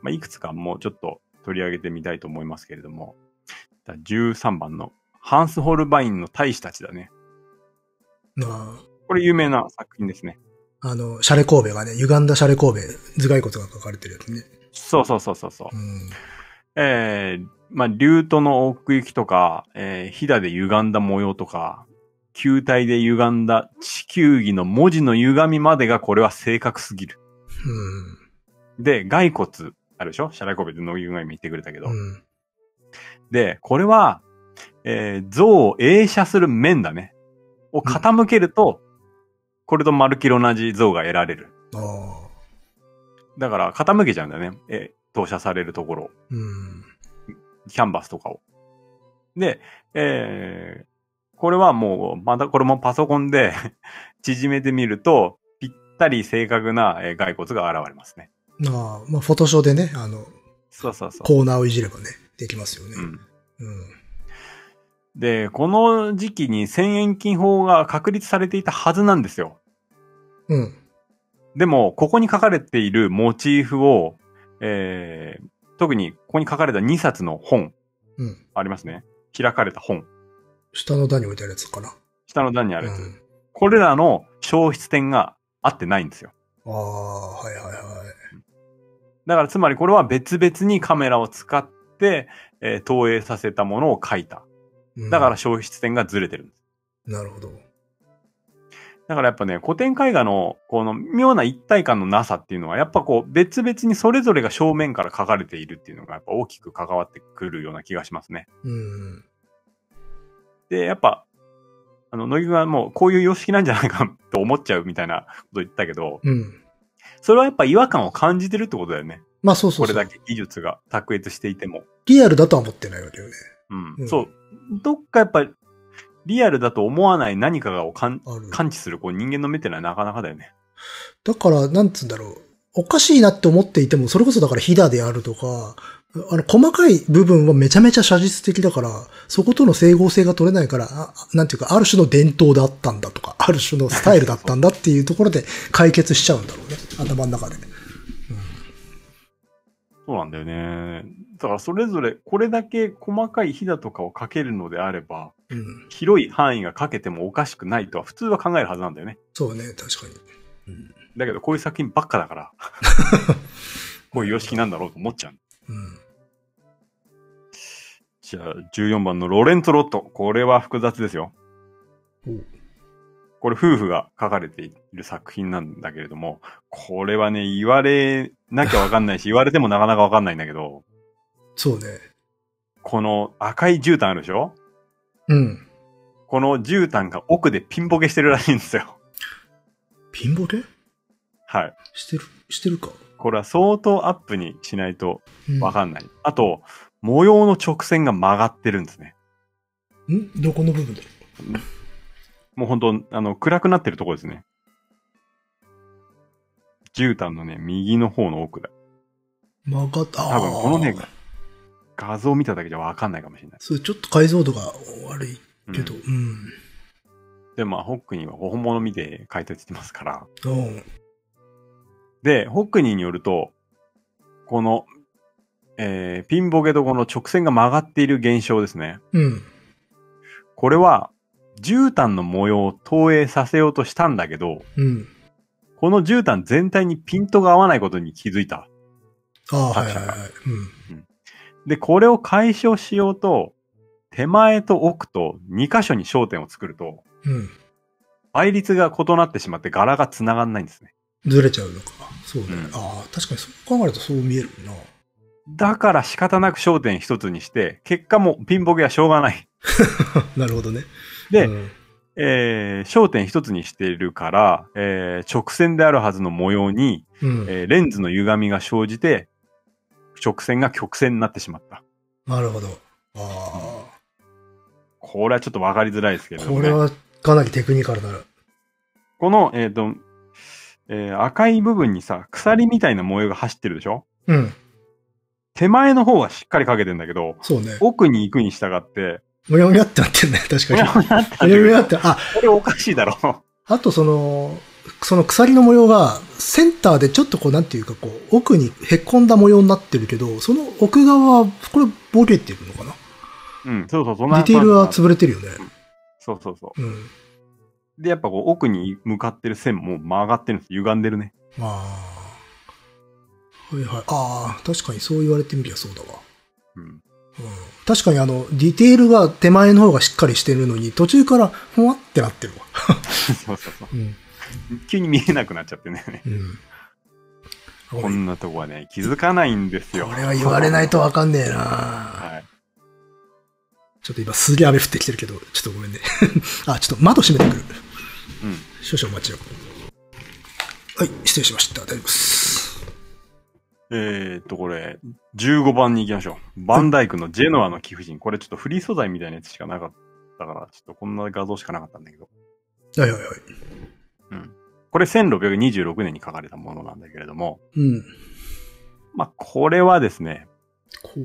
A: まあ、いくつかもうちょっと取り上げてみたいと思いますけれども、じゃあ13番のハンス・ホルバインの大使たちだね。
B: ま
A: これ有名な作品ですね。
B: あ、あの、シャレ神戸がね、歪んだシャレ神戸、頭蓋骨が書かれてるやつね。
A: そうそうそうそうそう。
B: うん。
A: えー、まあ、竜都の奥行きとか、えー、ひだで歪んだ模様とか、球体で歪んだ地球儀の文字の歪みまでがこれは正確すぎる。で、骸骨あるでしょ？シャラコベでの歪み言ってくれたけど。
B: うん。うん。
A: で、これは、えー、像を映写する面だね。を傾けると、これと丸きり同じ像が得られる。だから傾けちゃうんだよね。えー投射されるところを。
B: うん。
A: キャンバスとかを。で、えー、これはもう、またこれもパソコンで 縮めてみると、ぴったり正確なえー骸骨が現れますね。
B: ああ、まあ、フォトショーでね、あの、
A: そうそうそう。
B: コーナーをいじればね、できますよね。
A: うん。
B: うん。
A: で、この時期に千円金法が確立されていたはずなんですよ。
B: うん。
A: でも、ここに書かれているモチーフを、えー、特にここに書かれた2冊の本、
B: うん。
A: ありますね。開かれた本。
B: 下の段に置いてあるやつかな。
A: 下の段にあるやつ。
B: うん
A: これらの消失点が合ってないんですよ。
B: ああ、はいはいはい。
A: だからつまりこれは別々にカメラを使って、えー投影させたものを描いた。
B: うん
A: だから、消失点がずれてるんです。
B: なるほど。
A: だからやっぱね、古典絵画のこの妙な一体感のなさっていうのは、やっぱこう別々にそれぞれが正面から描かれているっていうのがやっぱ大きく関わってくるような気がしますね。
B: うん。
A: で、やっぱ、あの、乃木がもうこういう様式なんじゃないかと思っちゃうみたいなこと言ったけど、
B: うん。
A: それはやっぱ違和感を感じてるってことだよね。
B: まあそうそうそう。
A: これだけ技術が卓越していても。
B: リアルだとは思ってないわけよね。
A: うん。
B: うん
A: そう。どっかやっぱり、リアルだと思わない何かがを感
B: ある。
A: 感知するこう人間の目ってのはなかなかだよね。
B: だから、なんつうんだろう。おかしいなって思っていても、それこそだからヒダであるとか、あの、細かい部分はめちゃめちゃ写実的だから、そことの整合性が取れないから、あなんていうか、ある種の伝統だったんだとか、ある種のスタイルだったんだっていうところで解決しちゃうんだろうね。頭の中で。
A: そうなんだよね。だからそれぞれこれだけ細かいひだとかをかけるのであれば、
B: うん。
A: 広い範囲がかけてもおかしくないとは普通は考えるはずなんだよね。
B: そうね、確かに。
A: だけどこういう作品ばっかだから、こういう様式なんだろうと思っちゃう。
B: うん。
A: じゃあ14番のロレンツォ・ロット。これは複雑ですよ。これ夫婦が書かれている作品なんだけれども、これはね、言われなきゃわかんないし、言われてもなかなかわかんないんだけど、
B: そうね。
A: この赤い絨毯あるでしょ？
B: うん。
A: この絨毯が奥でピンボケしてるらしいんですよ。
B: ピンボケ？
A: はい。
B: してる、してるか？
A: これは相当アップにしないと
B: うん
A: わかんない。あと、模様の直線が曲がってるんですね。
B: ん？どこの部分だろ
A: もう本当あの、暗くなってるところですね。絨毯のね、右の方の奥だ。
B: う曲がった。
A: 多分このね画像見ただけじゃわかんないかもしれない。
B: そう、ちょっと解像度が悪い
A: うん
B: けど。うん。
A: で、まあ、ホックニーは本物見て解説してますから。
B: うん。
A: で、ホックニーによると、この、えー、ピンボケとこの直線が曲がっている現象ですね。
B: うん。
A: これは、絨毯の模様を投影させようとしたんだけど、
B: うん。
A: この絨毯全体にピントが合わないことに気づいた。
B: ああ、はいはいはい。うん。
A: で、これを解消しようと、手前と奥と2箇所に焦点を作ると、
B: うん。
A: 倍率が異なってしまって柄が繋がんないんですね。
B: ずれちゃうのか。そうね。
A: うん
B: ああ、確かにそう考えるとそう見えるな。
A: だから仕方なく焦点一つにして、結果もピンボケはしょうがない。
B: なるほどね。
A: で、
B: うん
A: えー焦点一つにしているから、えー直線であるはずの模様に、
B: うん。
A: えーレンズの歪みが生じて、直線が曲線になってしまった。
B: なるほど。あ
A: これはちょっとわかりづらいですけども、ね。
B: これはかなりテクニカルなる。
A: この、えっ、と、えー赤い部分にさ、鎖みたいな模様が走ってるでしょ？
B: うん。
A: 手前の方はしっかりかけてんだけど、
B: そうね。
A: 奥に行くに従って、
B: むやむやってなってるね。確かに。
A: もやもやって
B: むやむやって。あ、
A: これおかしいだろ。
B: あとその、その鎖の模様が、センターでちょっとこう、なんていうかこう、奥にへっこんだ模様になってるけど、その奥側は、これボケてるのかな？
A: うん、そうそう、そん
B: デ
A: な
B: ィテールは潰れてるよね。
A: そうそうそう。
B: うん。
A: で、やっぱこう奥に向かってる線も曲がってるんです。歪んでるね。
B: ああ。はいはい。ああ、確かにそう言われてみりゃそうだわ。
A: うん。
B: うん、確かにあの、ディテールが手前の方がしっかりしてるのに、途中からふわってなってるわ。
A: そうそうそう。
B: うん。
A: 急に見えなくなっちゃってね。
B: うん。
A: こんなとこはね、気づかないんですよ。
B: これは言われないとわかんねえな
A: はい。
B: ちょっと今すげえ雨降ってきてるけど、ちょっとごめんね。あ、ちょっと窓閉めてくる。
A: うん。
B: 少々お待ちを。はい、失礼しました。大丈夫です。
A: えー、っと、これ、15番に行きましょう。バンダイクのジェノアの貴婦人。これちょっとフリー素材みたいなやつしかなかったから、ちょっとこんな画像しかなかったんだけど。
B: はいはいはい。
A: うん。これ1626年に書かれたものなんだけれども、
B: うん。
A: まあ、これはですね、
B: これ、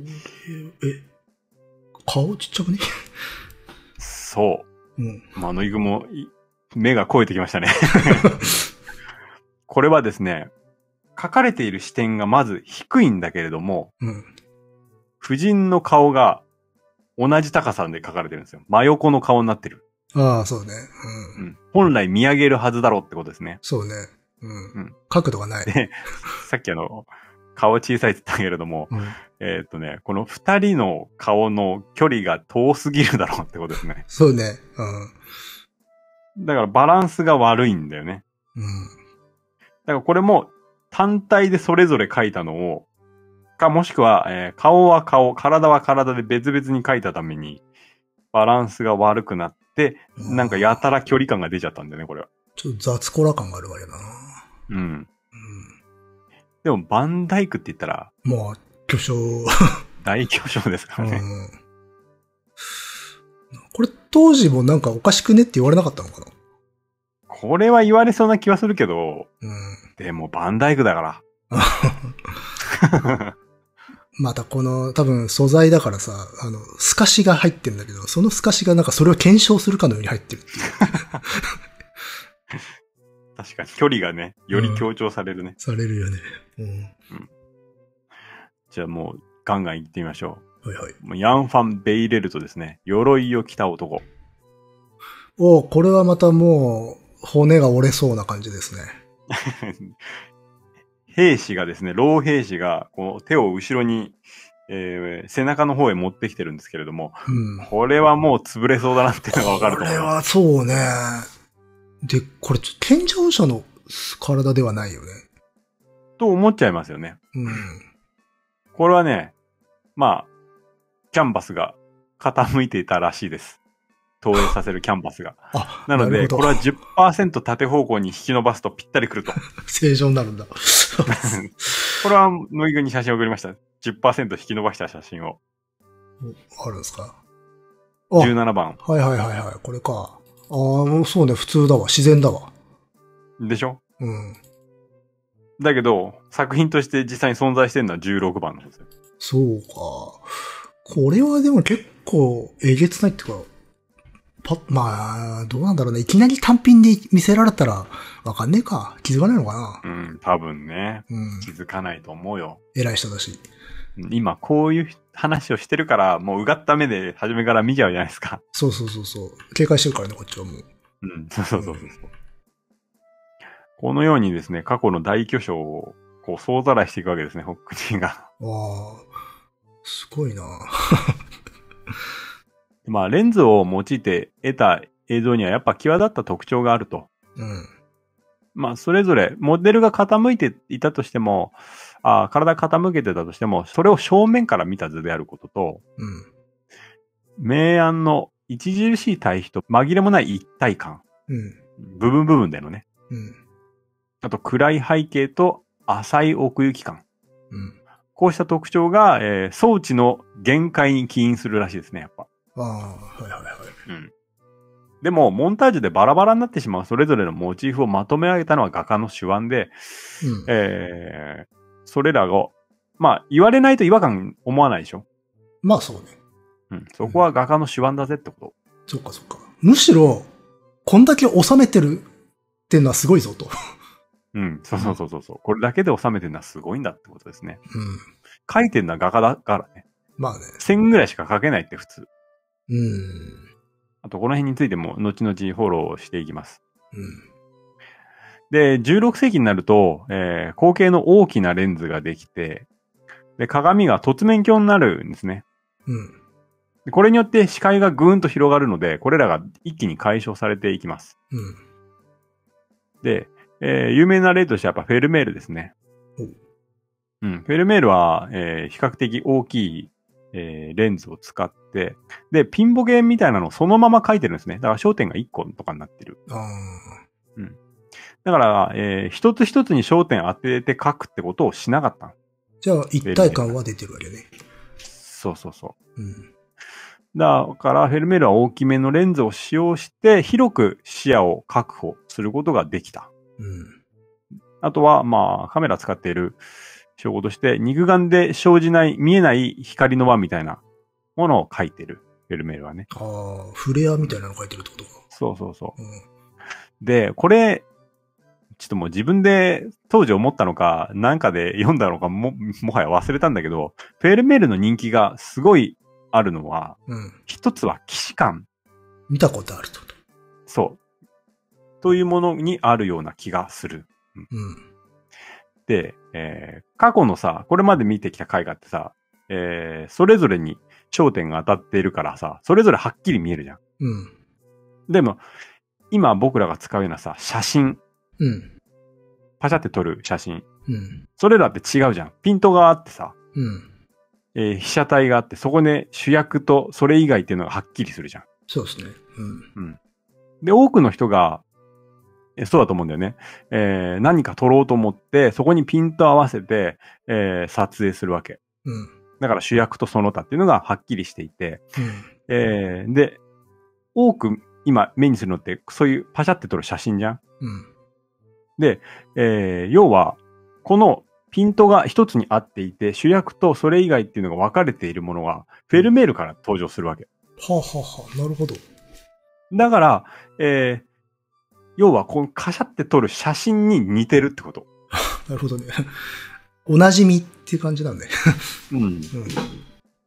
B: え、顔ちっちゃくね？
A: そ
B: うん。
A: う。まあ、のいぐも、い目が肥えてきましたね。これはですね、書かれている視点がまず低いんだけれども、
B: うん。
A: 婦人の顔が同じ高さで書かれてるんですよ。真横の顔になってる。
B: ああ、そうね。う。
A: うんん。本来見上げるはずだろうってことですね。
B: そうね。うん。
A: うん
B: 角度がない。
A: で、さっきあの、顔小さいって言ったけれども、
B: うん。
A: えーっとね、この二人の顔の距離が遠すぎるだろうってことですね。
B: そうね。
A: だからバランスが悪いんだよね。
B: うん。うん。
A: だからこれも単体でそれぞれ書いたのを、か、もしくは、えー顔は顔、体は体で別々に書いたために、バランスが悪くなって、なんかやたら距離感が出ちゃったんだよね、これは。
B: ちょっと雑コラ感があるわけだな。
A: うん。でも、バンダイクって言ったら、
B: うん。まあ、巨匠。
A: 大巨匠ですからね。
B: うん。これ当時もなんかおかしくねって言われなかったのかな？
A: これは言われそうな気はするけど、
B: うん。
A: でも、バンダイクだから。
B: またこの多分素材だからさ、あの、透かしが入ってるんだけど、その透かしがなんかそれを検証するかのように入ってるっていう。
A: 確かに、距離がね、より強調されるね。
B: されるよね。うん。
A: じゃあもう、ガンガン行ってみましょ
B: はいはい。
A: う。もうヤンファン・ベイレルとですね、鎧を着た男。
B: おこれはまたもう、骨が折れそうな感じですね。
A: 兵士がですね、老兵士が、こう、手を後ろに、えー背中の方へ持ってきてるんですけれども、
B: うん。
A: これはもう潰れそうだなっていうのがわかると思いま
B: これはそうね。で、これ、賢者者の体ではないよね。
A: す。と思っちゃいますよね。
B: うん。
A: これはね、まあ、キャンバスが傾いていたらしいです。投影させるキャンバスが。
B: あ、
A: なので、これは10%縦方向に引き伸ばすとぴったりくると。
B: 正常になるんだ。
A: これは、乃木くんに写真送りました。10%引き伸ばした写真を。
B: あるんですか？あ、はい
A: 17番。
B: はいはいはい。これか。ああ、もうそうね、普通だわ。自然だわ。
A: でしょ？
B: うん。
A: だけど、作品として実際に存在してるのは16番なんですよ。
B: そうか。これはでも結構えげつないっていうか、パまあ、どうなんだろうね。いきなり単品で見せられたらわかんねえか。気づかないのかな。
A: うん、多分ね。
B: うん。
A: 気づかないと思うよ。
B: 偉い人だし。
A: 今、こういう話をしてるから、もううがった目で初めから見ちゃうじゃないですか。
B: そうそうそうそう。警戒してるからね、こっちはもう。
A: うん、そうそうそうそう。このようにですね、過去の大巨匠を、こう、総ざらいしていくわけですね、ホックニーが。
B: ああ、すごいな。
A: まあ、レンズを用いて得た映像にはやっぱ際立った特徴があると。
B: うん。
A: まあ、それぞれ、モデルが傾いていたとしても、あ体傾けてたとしても、それを正面から見た図であることと、
B: うん。
A: 明暗の著しい対比と紛れもない一体感。
B: うん。
A: 部分部分でのね。
B: うん。
A: あと、暗い背景と浅い奥行き感。
B: うん。
A: こうした特徴が、えー装置の限界に起因するらしいですね、やっぱ。
B: ああ、はいはいはい。
A: うん。でも、モンタージュでバラバラになってしまうそれぞれのモチーフをまとめ上げたのは画家の手腕で、
B: うん。
A: えー、それらが、まあ、言われないと違和感思わないでしょ？
B: まあそうね。
A: うん。そこは画家の手腕だぜってこと。
B: そっかそっか。むしろ、こんだけ収めてるっていうのはすごいぞと。
A: うん。そうそうそうそうそう。これだけで収めてるのはすごいんだってことですね。
B: うん。
A: 書いてるのは画家だからね。
B: まあね。
A: 線ぐらいしか書けないって普通。
B: うん。
A: あと、この辺についても後々フォローしていきます。
B: うん。
A: で、16世紀になると、えー後傾の大きなレンズができて、で、鏡が凸面鏡になるんですね。
B: うん。
A: でこれによって視界がぐーんと広がるので、これらが一気に解消されていきます。
B: うん。
A: で、えー有名な例としてはやっぱフェルメールですね
B: お。
A: うん。フェルメールは、えー比較的大きい、えーレンズを使って、で、ピンボケみたいなのをそのまま描いてるんですね。だから焦点が1個とかになってる。
B: ああ。
A: だから、えー一つ一つに焦点当てて描くってことをしなかった。
B: じゃあ、一体感は出てるわけね。
A: そうそうそう。
B: うん。
A: だから、フェルメールは大きめのレンズを使用して、広く視野を確保することができた。
B: うん。
A: あとは、まあ、カメラ使っている証拠として、肉眼で生じない、見えない光の輪みたいなものを描いてる。フェルメールはね。
B: ああ、フレアみたいなの書いてるってことか。
A: そうそうそう。
B: うん。
A: で、これ、ちょっともう自分で当時思ったのか、なんかで読んだのかも、もはや忘れたんだけど、フェルメールの人気がすごいあるのは、
B: うん。
A: 一つは騎士感。
B: 見たことあるってこと？
A: そう。というものにあるような気がする。
B: うん。
A: で、えー過去のさ、これまで見てきた絵画ってさ、えーそれぞれに焦点が当たっているからさ、それぞれはっきり見えるじゃん。
B: うん。
A: でも、今僕らが使うようなさ、写真、
B: うん。
A: パシャって撮る写真、
B: うん。
A: それらって違うじゃん。ピントがあってさ、
B: うん。
A: えー被写体があって、そこで主役とそれ以外っていうのがはっきりするじゃん。
B: そうですね。うん。
A: で、多くの人が、えそうだと思うんだよね。えー何か撮ろうと思って、そこにピント合わせて、えー撮影するわけ。
B: うん。
A: だから主役とその他っていうのがはっきりしていて、
B: うん。
A: えーで、多く今目にするのって、そういうパシャって撮る写真じゃん。
B: うん。
A: えー要は、このピントが一つに合っていて、主役とそれ以外っていうのが分かれているものが、フェルメールから登場するわけ。
B: はあ、はあはあ、なるほど。
A: だから、えー要は、このカシャって撮る写真に似てるってこと。
B: なるほどね。おなじみっていう感じなんだね。
A: うん。
B: うん。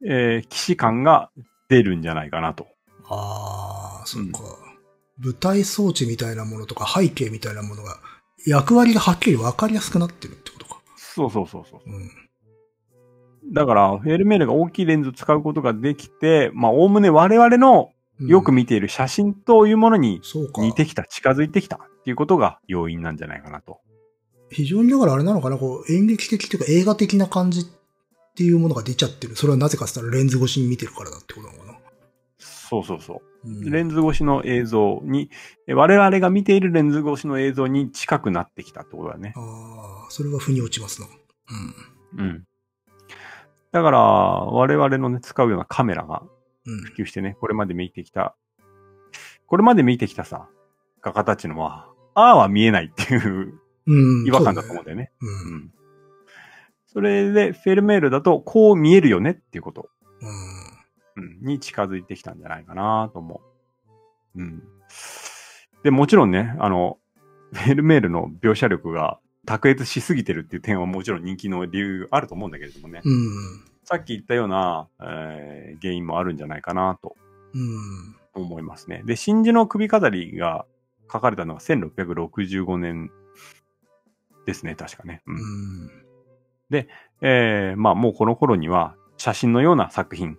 A: えー騎士感が出るんじゃないかなと。
B: ああ、そっか。舞台装置みたいなものとか背景みたいなものが、役割がはっきり分かりやすくなってるってことか。
A: そうそうそうそう。
B: うん。
A: だから、フェルメールが大きいレンズを使うことができて、まあ、おおむね我々の
B: うん
A: よく見ている写真というものに。似てきた、近づいてきたっていうことが要因なんじゃないかなと。
B: 非常にだからあれなのかな、こう演劇的というか映画的な感じっていうものが出ちゃってる。それはなぜかって言ったらレンズ越しに見てるからだってことなのかな。
A: そうそうそう。
B: うん
A: レンズ越しの映像に、え我々が見ているレンズ越しの映像に近くなってきたってことだね。
B: ああ、それは腑に落ちますな。うん。
A: うん。だから、我々のね、使うようなカメラが
B: うん。
A: 普及してね、これまで見てきた、これまで見てきたさ、画家たちのは、ああは見えないっていう
B: うん。
A: 違和感だと思うんだよね。
B: う
A: うん。それで、フェルメールだと、こう見えるよねっていうこと、
B: ね。
A: うん、に近づいてきたんじゃないかなと思う。うん。で、もちろんね、あの、フェルメールの描写力が卓越しすぎてるっていう点はもちろん人気の理由あると思うんだけれどもね。
B: うん。うん。
A: さっき言ったような、えー原因もあるんじゃないかなと
B: うん。
A: 思いますね。で、真珠の首飾りが書かれたのが1665年ですね、確かね。う。
B: うんん。
A: えーまあもうこの頃には写真のような作品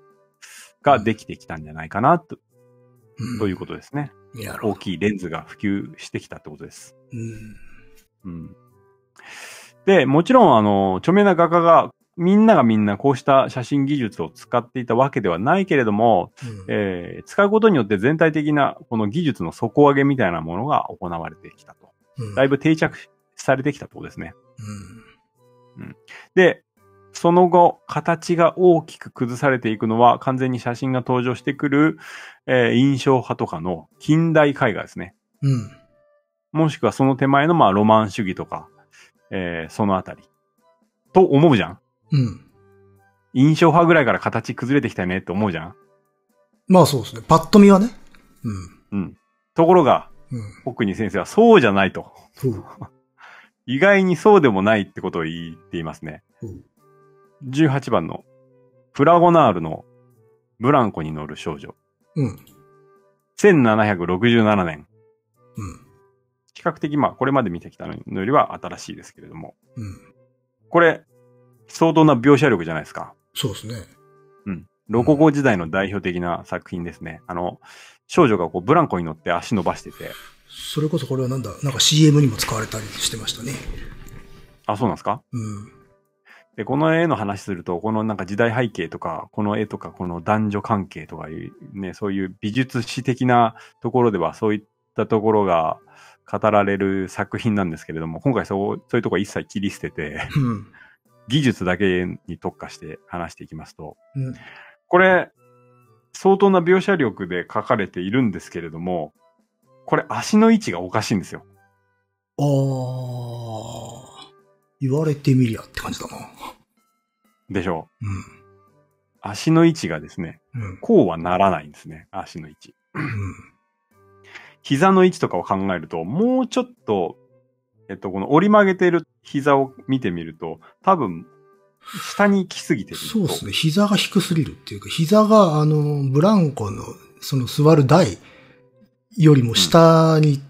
A: ができてきたんじゃないかなと,、
B: うん。
A: ということですね。大きいレンズが普及してきたってことです。
B: うん。
A: うん。で、もちろんあの、著名な画家がみんながみんなこうした写真技術を使っていたわけではないけれども、
B: うん
A: えー使うことによって全体的なこの技術の底上げみたいなものが行われてきたと。
B: うん
A: だいぶ定着されてきたとですね。
B: うん。
A: で、その後、形が大きく崩されていくのは完全に写真が登場してくる、えー印象派とかの近代絵画ですね。
B: うん。
A: もしくはその手前のまあロマン主義とか、えーそのあたり。と思うじゃん
B: うん。
A: 印象派ぐらいから形崩れてきたよねって思うじゃん
B: まあそうですね。パッと見はね。うん。
A: うん。ところが、
B: うん。
A: 奥に先生はそうじゃないと。意外にそうでもないってことを言っていますね。
B: うん
A: 18番のフラゴナールのブランコに乗る少女。
B: うん。
A: 1767年。
B: うん。
A: 比較的、まあ、これまで見てきたのよりは新しいですけれども。
B: うん。
A: これ、相当な描写力じゃないですか。
B: そうですね。
A: うん。ロココ時代の代表的な作品ですね。あの、少女がこうブランコに乗って足伸ばしてて。
B: それこそこれはなんだ、なんか CM にも使われたりしてましたね。
A: あ、そうなんですか？
B: うん。
A: で、この絵の話すると、このなんか時代背景とか、この絵とか、この男女関係とかいう、ね、そういう美術史的なところでは、そういったところが語られる作品なんですけれども、今回そう、そういうとこ一切切り捨てて、
B: うん。
A: 技術だけに特化して話していきますと、
B: うん。
A: これ、相当な描写力で書かれているんですけれども、これ足の位置がおかしいんですよ。
B: あー。言われてみりゃって感じだな。
A: でしょう。
B: う
A: 足の位置がですね、
B: ん。うん。
A: こうはならないんですね、足の位置。
B: うん。
A: 膝の位置とかを考えると、もうちょっと、えっと、この折り曲げてる膝を見てみると、多分、下に来すぎてると。
B: そうですね。膝が低すぎるっていうか、膝が、あの、ブランコの、その座る台よりも下に行っ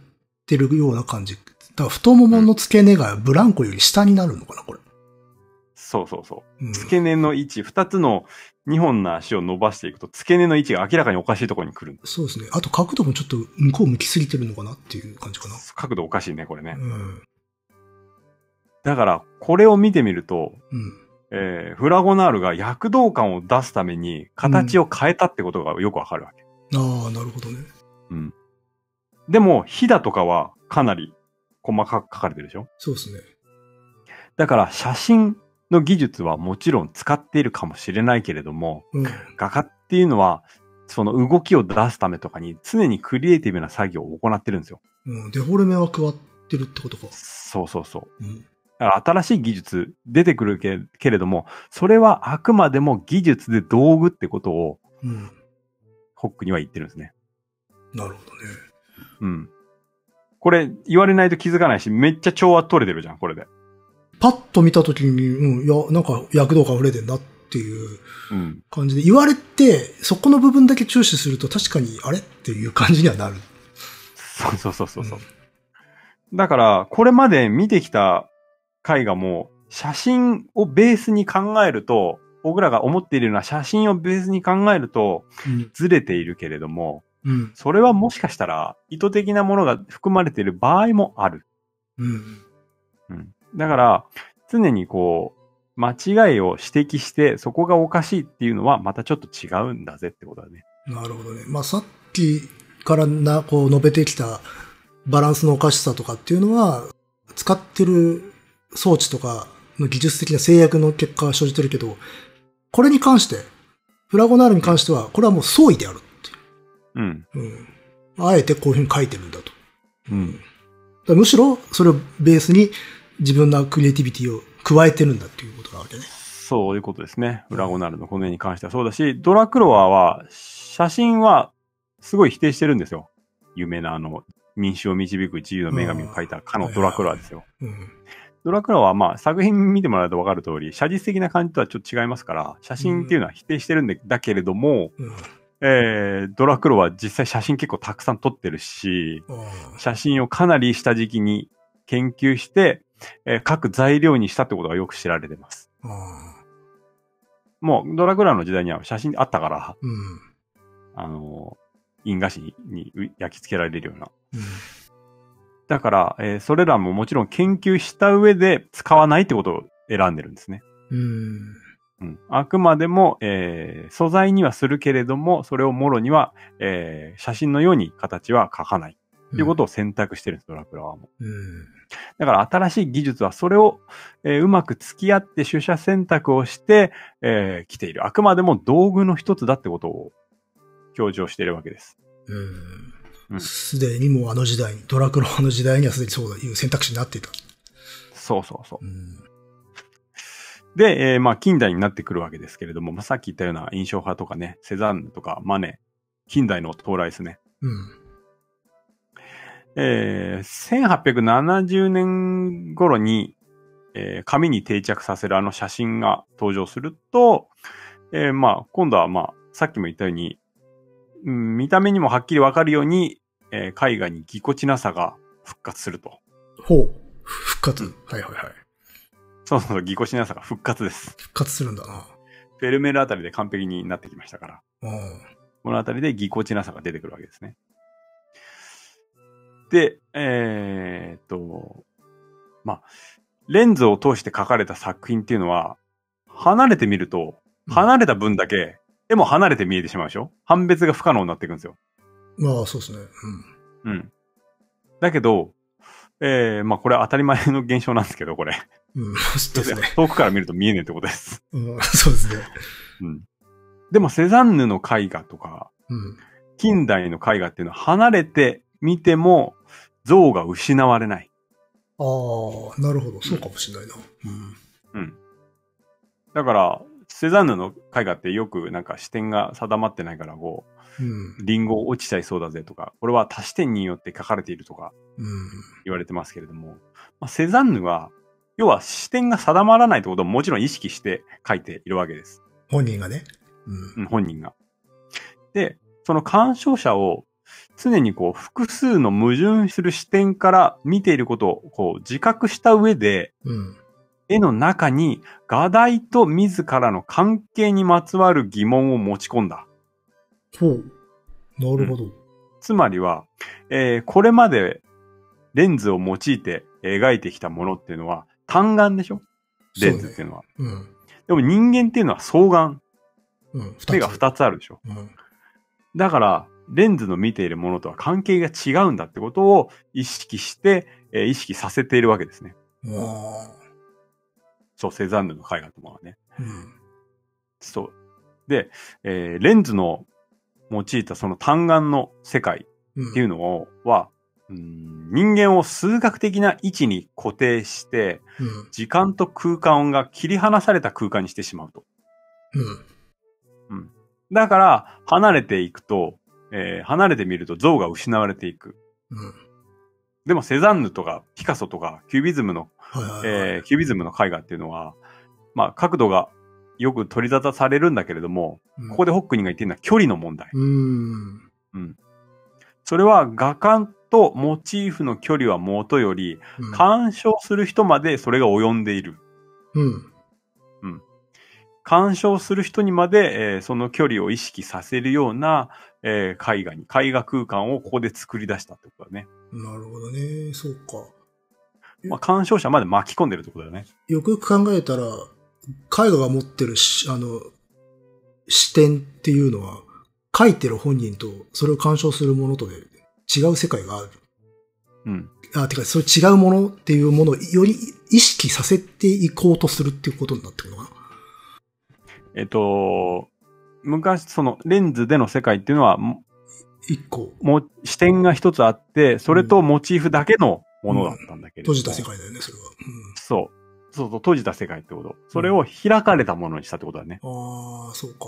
B: てるような感じ。だから太ももの付け根がブランコより下になるのかな、これ。
A: そうそうそう。
B: うん、
A: 付け根の位置、二つの二本の足を伸ばしていくと、付け根の位置が明らかにおかしいところに来る。
B: そうですね。あと角度もちょっと向こう向きすぎてるのかなっていう感じかな。
A: 角度おかしいね、これね。
B: うん。
A: だから、これを見てみると、
B: うん。
A: えー、フラゴナールが躍動感を出すために、形を変えたってことがよくわかるわけ。
B: ああ、なるほどね。
A: うん。でも、ヒダとかはかなり細かく書かれてるでしょ？
B: そうですね。
A: だから、写真の技術はもちろん使っているかもしれないけれども、
B: うん。
A: 画家っていうのは、その動きを出すためとかに常にクリエイティブな作業を行ってるんですよ。
B: うん。デフォルメは加わってるってことか。
A: そうそうそう。
B: うん。
A: 新しい技術出てくるけけれども、それはあくまでも技術で道具ってことを
B: うん。
A: ホックには言ってるんですね。
B: なるほどね。
A: うん。これ言われないと気づかないし、めっちゃ調和取れてるじゃん、これで。
B: パッと見たときに、うん、いや、なんか躍動感溢れてんなっていう
A: うん。
B: 感じで、言われて、そこの部分だけ注視すると確かに、あれ？っていう感じにはなる。
A: そうそうそうそうそう。だから、これまで見てきた絵画も、写真をベースに考えると、僕らが思っているような写真をベースに考えると、
B: うん。
A: ずれているけれども、
B: うん。
A: それはもしかしたら意図的なものが含まれている場合もある。
B: うん。
A: うん。だから、常にこう、間違いを指摘して、そこがおかしいっていうのはまたちょっと違うんだぜってことだね。
B: なるほどね。まあ、さっきからな、こう述べてきたバランスのおかしさとかっていうのは、使ってる装置とかの技術的な制約の結果が生じてるけど、これに関して、フラゴナールに関しては、これはもう相違であるって
A: うん。
B: いう。うん。あえてこういうふうに書いてるんだと。
A: うん。
B: むしろ、それをベースに自分のクリエイティビティを加えてるんだっていうことなわけね。
A: そういうことですね。フラゴナールのこの絵に関してはそうだし、ドラクロワは、写真はすごい否定してるんですよ。有名なあの、民衆を導く自由の女神を描いたかのドラクロワですよ。
B: うん。
A: ドラクロワはまあ作品見てもらうとわかる通り、写実的な感じとはちょっと違いますから、写真っていうのは否定してるんでだけれども、
B: うん。
A: えー、ドラクロは実際写真結構たくさん撮ってるし、写真をかなり下敷きに研究して、えー各材料にしたってことがよく知られてます。もうドラクロワの時代には写真あったから、
B: うん。
A: あのー印画紙に焼き付けられるような。
B: うん。
A: だから、えーそれらももちろん研究した上で使わないってことを選んでるんですね。
B: うん。
A: うん、あくまでも、えー素材にはするけれども、それをもろには、えー写真のように形は描かない。ということを選択してるんです、ドラクラワも。
B: うん。
A: だから新しい技術はそれを、えーうまく付き合って取捨選択をして、えー来ている。あくまでも道具の一つだってことを強調しているわけです。
B: う。
A: うんん
B: すでにもうあの時代に、ドラクロワの時代にはすでにそういう選択肢になっていた。
A: そうそうそう
B: う。ん。
A: で、えーまあ近代になってくるわけですけれども、まあ、さっき言ったような印象派とかね、セザンヌとかマネ、近代の到来ですね。
B: うん。
A: えー1870年頃に、えー紙に定着させるあの写真が登場すると、えーまあ、今度はまあ、さっきも言ったように、うん見た目にもはっきりわかるように、えー絵画にぎこちなさが復活すると。
B: ほう。復活。はいはいはい。
A: そうそう、ぎこちなさが復活です。
B: 復活するんだな。
A: フェルメールあたりで完璧になってきましたから。
B: うん。
A: このあたりでぎこちなさが出てくるわけですね。で、えーっと、まあ、レンズを通して描かれた作品っていうのは、離れてみると、
B: うん
A: 離れた分だけ、絵も離れて見えてしまうでしょ？判別が不可能になっていくんですよ。
B: まあ、そうですね。
A: うん。だけど、えー、まあこれ当たり前の現象なんですけど、これ。
B: うん。うん。ですね。
A: 遠くから見ると見えねえってことです。
B: うん、そうですね。
A: うん。でもセザンヌの絵画とか、
B: うん。
A: 近代の絵画っていうのは離れて見ても像が失われない。
B: ああ、なるほど。そうかもしれないな。うん。
A: うん。だから、セザンヌの絵画ってよくなんか視点が定まってないから、こ
B: うん。
A: う、リンゴ落ちちゃいそうだぜとか、これは多視点によって描かれているとか
B: うん。
A: 言われてますけれども、まあ、セザンヌは、要は視点が定まらないってことをもちろん意識して描いているわけです。
B: 本人がね。うん。
A: うん本人が。で、その鑑賞者を常にこう複数の矛盾する視点から見ていることをこう自覚した上で、
B: うん。
A: 絵の中に画題と自らの関係にまつわる疑問を持ち込んだ。
B: ほう。なるほど。
A: つまりは、えーこれまでレンズを用いて描いてきたものっていうのは単眼でしょ？レンズっていうのは。
B: うん。
A: でも人間っていうのは双眼。
B: うん。
A: 目が二つあるでしょ？
B: うん。
A: だから、レンズの見ているものとは関係が違うんだってことを意識して、えー意識させているわけですね。そう、セザンヌの絵画とかはね。
B: うん。
A: そう。で、えーレンズの用いたその単眼の世界
B: うん。
A: っていうのをは、うん人間を数学的な位置に固定して、
B: うん。
A: 時間と空間が切り離された空間にしてしまうと。
B: うん。
A: だから、離れていくと、えー離れてみると像が失われていく。
B: うん。
A: でもセザンヌとかピカソとかキュービズムの
B: はいはいはい。
A: えーキュービズムの絵画っていうのは、まあ、角度がよく取り沙汰されるんだけれども、
B: うん
A: ここでホックニーが言ってるのは距離の問題。
B: うーん。
A: それは画家とモチーフの距離はもとより、
B: うん
A: 鑑賞する人までそれが及んでいる。
B: うん。
A: 鑑賞する人にまで、えーその距離を意識させるような、えー絵画に、絵画空間をここで作り出したってことだね。
B: なるほどね。そうか。
A: まあ、鑑賞者まで巻き込んでるってことだよね。
B: よくよく考えたら、絵画が持ってるし、あの、視点っていうのは、描いてる本人と、それを鑑賞するものとで違う世界がある。
A: うん。
B: あ、てか、それ違うものっていうものをより意識させていこうとするっていうことになってくるのかな。
A: えっと、昔、そのレンズでの世界っていうのは、も
B: 一個、
A: も視点が一つあって、それとモチーフだけのものだったんだけれども、
B: 閉じた世界だよね、それは。
A: そう。そうそう、閉じた世界ってこと。それを開かれたものにしたってことだね。
B: うん。ああ、そうか。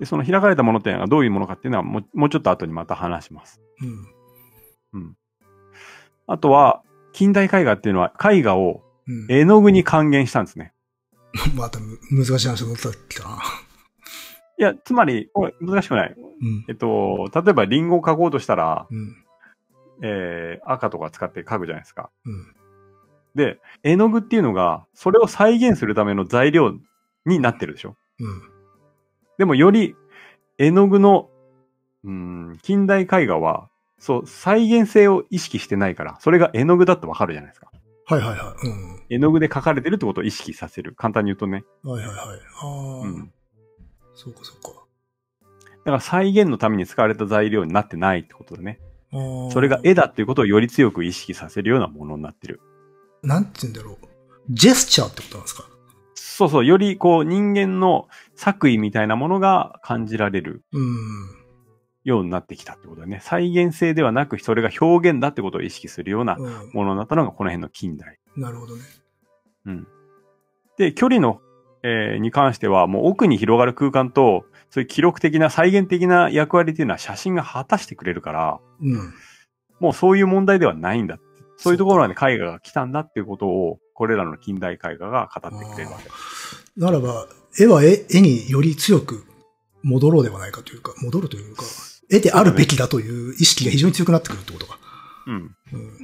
A: で、その開かれたものっていうのはどういうものかっていうのはもうもうちょっと後にまた話します。
B: うん。
A: あとは、近代絵画っていうのは絵画を
B: うん。
A: 絵の具に還元したんですね。
B: またむ難しい話が乗ってきたな。
A: いや、つまり、これ難しくない。
B: うん。
A: えっと、例えばリンゴを描こうとしたら、
B: うん。
A: えー、赤とか使って描くじゃないですか。
B: うん。
A: で、絵の具っていうのが、それを再現するための材料になってるでしょ。
B: うん。
A: でもより絵の具の、うん、近代絵画は、そう、再現性を意識してないから、それが絵の具だとわかるじゃないですか。
B: はいはいはい。うん。
A: 絵の具で描かれてるってことを意識させる。簡単に言うとね。
B: はいはいはい。ああ、
A: うん。
B: そうかそうか。
A: だから再現のために使われた材料になってないってことだね。それが絵だっていうことをより強く意識させるようなものになってる。
B: なんて言うんだろう。ジェスチャーってことなんですか？
A: そうそう、よりこう人間の作為みたいなものが感じられる
B: うん。
A: ようになってきたってことだね。再現性ではなく、それが表現だってことを意識するような
B: うん。
A: ものになったのがこの辺の近代。
B: なるほどね。
A: うん。で、距離の、えーに関しては、もう奥に広がる空間と、そういう記録的な再現的な役割っていうのは写真が果たしてくれるから、
B: うん。
A: もうそういう問題ではないんだって。そういうところまで絵画が来たんだっていうことを、これらの近代絵画が語ってくれるわけです。
B: ならば、絵は絵絵により強く戻ろうではないかというか、戻るというか、得てあるべきだという意識が非常に強くなってくるってことか。
A: うん。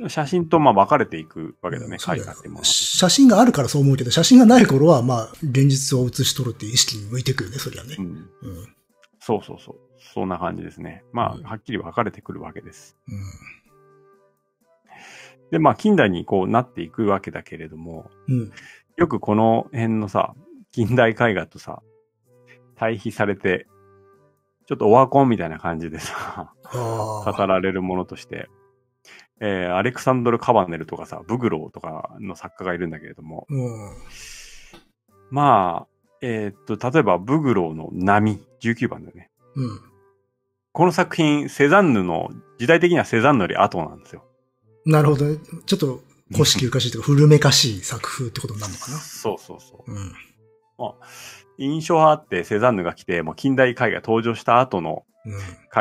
B: うん
A: 写真とまあ分かれていくわけだね、
B: そうだよ
A: 絵画っても。
B: 写真があるからそう思うけど、写真がない頃は、まあ、現実を写し取るっていう意識に向いてくるね、そりゃね
A: う。ん。
B: うん。
A: そうそうそう。そんな感じですね。ま
B: うん
A: あ、はっきり分かれてくるわけです。
B: うん。
A: で、まあ、近代にこうなっていくわけだけれども、
B: うん。
A: よくこの辺のさ、近代絵画とさ、対比されて、ちょっとオワコンみたいな感じでさ。語られるものとして、えーアレクサンドル・カバネルとかさ、ブグローとかの作家がいるんだけれども、
B: うん。
A: まあ、えーっと、例えば、ブグローの波、19番だよね。
B: うん。
A: この作品、セザンヌの、時代的にはセザンヌより後なんですよ。
B: なるほどね。ちょっと、古式ゆかしいというか、古めかしい作風ってことになるのかな。
A: そうそうそう。
B: うん。
A: 印象派あってセザンヌが来て、もう近代絵画登場した後の
B: うん。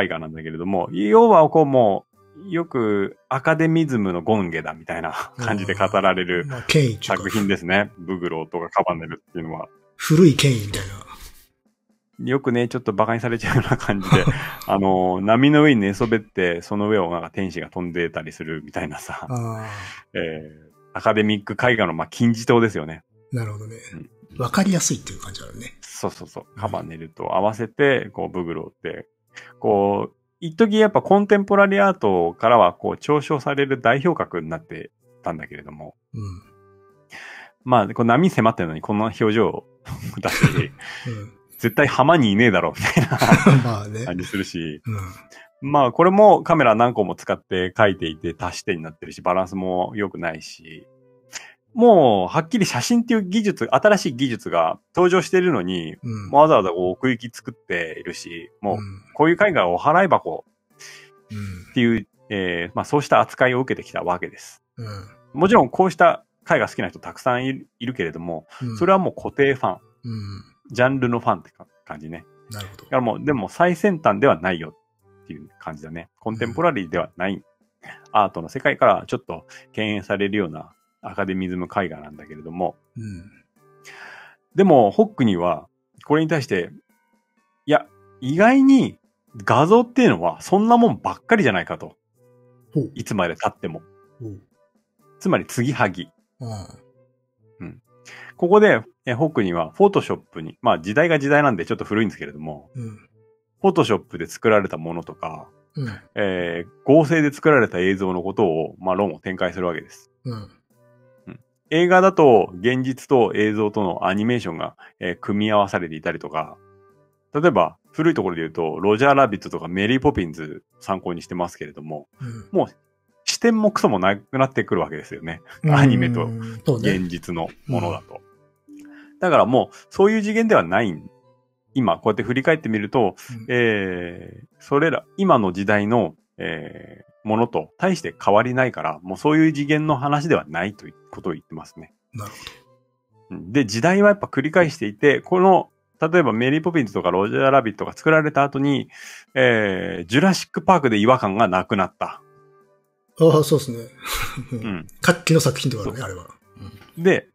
A: 絵画なんだけれども、要はこうもう、よくアカデミズムの権下だみたいな感じで語られる
B: う
A: 作
B: か、
A: 品ですね。ブグローとかカバネルっていうのは。
B: 古い権威みたいな。
A: よくね、ちょっと馬鹿にされちゃうような感じで、あの、波の上に寝そべって、その上をなんか天使が飛んでたりするみたいなさ、
B: あ
A: えー、アカデミック絵画のまあ金字塔ですよね。
B: あ、なるほどね
A: うん。
B: わかりやすいっていう感じあるね。
A: そうそうそう。カバネルと合わせて、こう、ブグローって、こう、一時やっぱコンテンポラリーアートからは、こう、嘲笑される代表格になってたんだけれども、
B: うん。
A: まあ、こう波迫ってるのにこんな表情を出して、
B: うん。
A: 絶対浜にいねえだろ、みたいな
B: まあね。
A: 感じするし、
B: うん。
A: まあ、これもカメラ何個も使って描いていて足してになってるし、バランスも良くないし、もう、はっきり写真っていう技術、新しい技術が登場しているのに、
B: うん。
A: わざわざ奥行き作っているし、もう、
B: うん。
A: こういう絵画を払い箱
B: うん
A: っていう、えーまあそうした扱いを受けてきたわけです。
B: うん。
A: もちろんこうした絵画好きな人たくさんいるけれども、
B: うん。
A: それはもう固定ファン、
B: うん。
A: ジャンルのファンってか感じね。
B: なるほど
A: だか。らもう、でも最先端ではないよっていう感じだね。コンテンポラリーではない。アートの世界からちょっと敬遠されるようなアカデミズム絵画なんだけれども、
B: うん。
A: でも、ホックには、これに対して、いや、意外に画像っていうのはそんなもんばっかりじゃないかと。いつまで経っても。つまり、継ぎはぎ。
B: あ
A: ここで、えホックには、フォトショップに、まあ時代が時代なんでちょっと古いんですけれども、
B: うん。
A: フォトショップで作られたものとか、
B: うん。
A: えー合成で作られた映像のことを、まあ論を展開するわけです。
B: うん。
A: 映画だと、現実と映像とのアニメーションが、えー組み合わされていたりとか、例えば、古いところで言うと、ロジャーラビットとかメリーポピンズ参考にしてますけれども、
B: うん。
A: 視点もクソもなくなってくるわけですよね。アニメと。現実のものだと。だからもう、そういう次元ではないん。今、こうやって振り返ってみると、
B: うん
A: えー、それら、今の時代の、えー、ものと大して変わりないから、もうそういう次元の話ではないということを言ってますね。
B: なるほ
A: うんで、時代はやっぱ繰り返していて、この、例えばメリーポピンズとかロジャーラビットが作られた後に、えー、ジュラシックパークで違和感がなくなった。
B: ど。ああ、そうですね。う
A: うんん。
B: 活気の作品とかね、あれは。
A: で、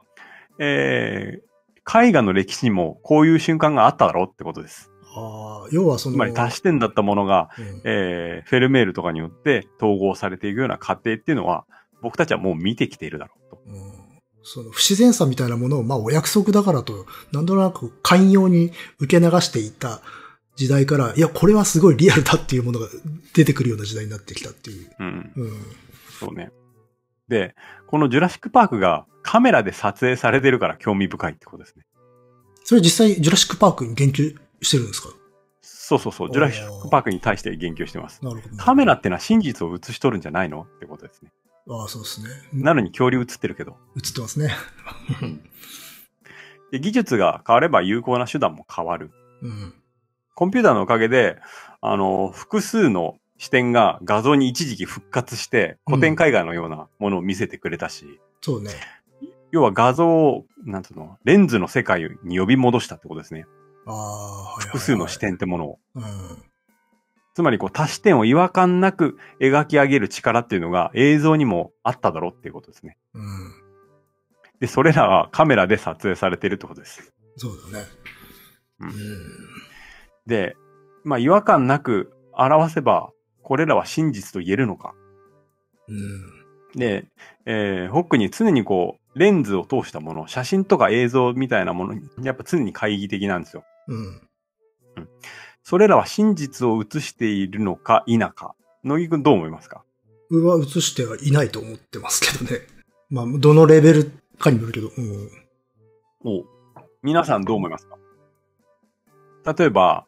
A: えー、絵画の歴史にもこういう瞬間があっただろうってことです。
B: ああ、要はその、
A: つまり足し点だったものが、
B: うん
A: えー、フェルメールとかによって統合されていくような過程っていうのは、僕たちはもう見てきているだろうと。
B: うんその不自然さみたいなものを、まあお約束だからと、なんとなく寛容に受け流していた時代から、いや、これはすごいリアルだっていうものが出てくるような時代になってきたっていう。
A: うん。
B: うん。
A: そうね。で、このジュラシックパークがカメラで撮影されてるから興味深いってことですね。
B: それ実際、ジュラシックパークに言及してるんですか？
A: そうそうそう。ジュラシックパークに対して言及してます。
B: なるほど。
A: カメラってのは真実を映し取るんじゃないの？ってことですね。
B: ああ、そうですね。
A: なのに恐竜映ってるけど。
B: 映ってますね。
A: で技術が変われば有効な手段も変わる。
B: うん。
A: コンピューターのおかげで、あの、複数の視点が画像に一時期復活して、古典絵画のようなものを見せてくれたし、
B: そうね。
A: 要は画像を、なんつうの、レンズの世界に呼び戻したってことですね。
B: ああ、はいはいはい
A: 複数の視。点ってものを。
B: うん。
A: つまりこう足し点を違和感なく描き上げる力っていうのが映像にもあっただろうっていうことですね。
B: うん。
A: で、それらはカメラで撮影されているってことです。
B: そうだね。
A: うん
B: うん。
A: で、まあ違和感なく表せば、これらは真実と言えるのか。
B: うん。
A: で、えーホックに常にこう、レンズを通したもの、写真とか映像みたいなものに、やっぱ常に懐疑的なんですよ。
B: うん。
A: それらは真実を映しているのか否か。乃木くんどう思いますか？
B: 僕は映してはいないと思ってますけどね。まあ、どのレベルかにもよるけど、うん。
A: お皆さんどう思いますか？例えば、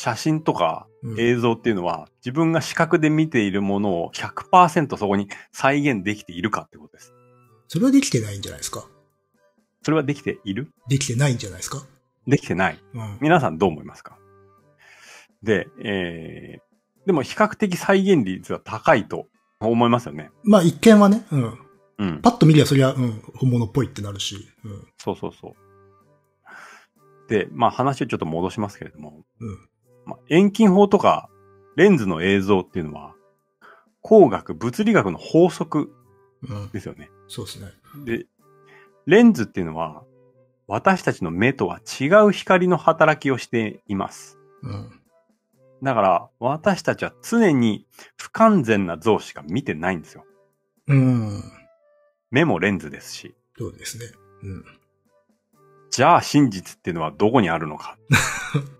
A: 写真とか
B: うん
A: 映像っていうのは、自分が視覚で見ているものを100%そこに再現できているかってことです。
B: それはできてないんじゃないですか？
A: それはできている？
B: できてないんじゃないですか？
A: できてない。
B: うん。
A: 皆さんどう思いますか？で、えー、でも比較的再現率は高いと思いますよね。
B: まあ、一見はね、うん。
A: うん。
B: パッと見りゃそりゃ、うん、本物っぽいってなるし、うん。
A: そうそうそう。で、まあ話をちょっと戻しますけれども、
B: うん。
A: まあ、遠近法とかレンズの映像っていうのは、工学、物理学の法則
B: うん。
A: ですよね。
B: そうですね。
A: で、レンズっていうのは、私たちの目とは違う光の働きをしています。
B: うん。
A: だから、私たちは常に不完全な像しか見てないんですよ。
B: うん。
A: 目もレンズですし。
B: そうですね。うん。
A: じゃあ真実っていうのはどこにあるのか。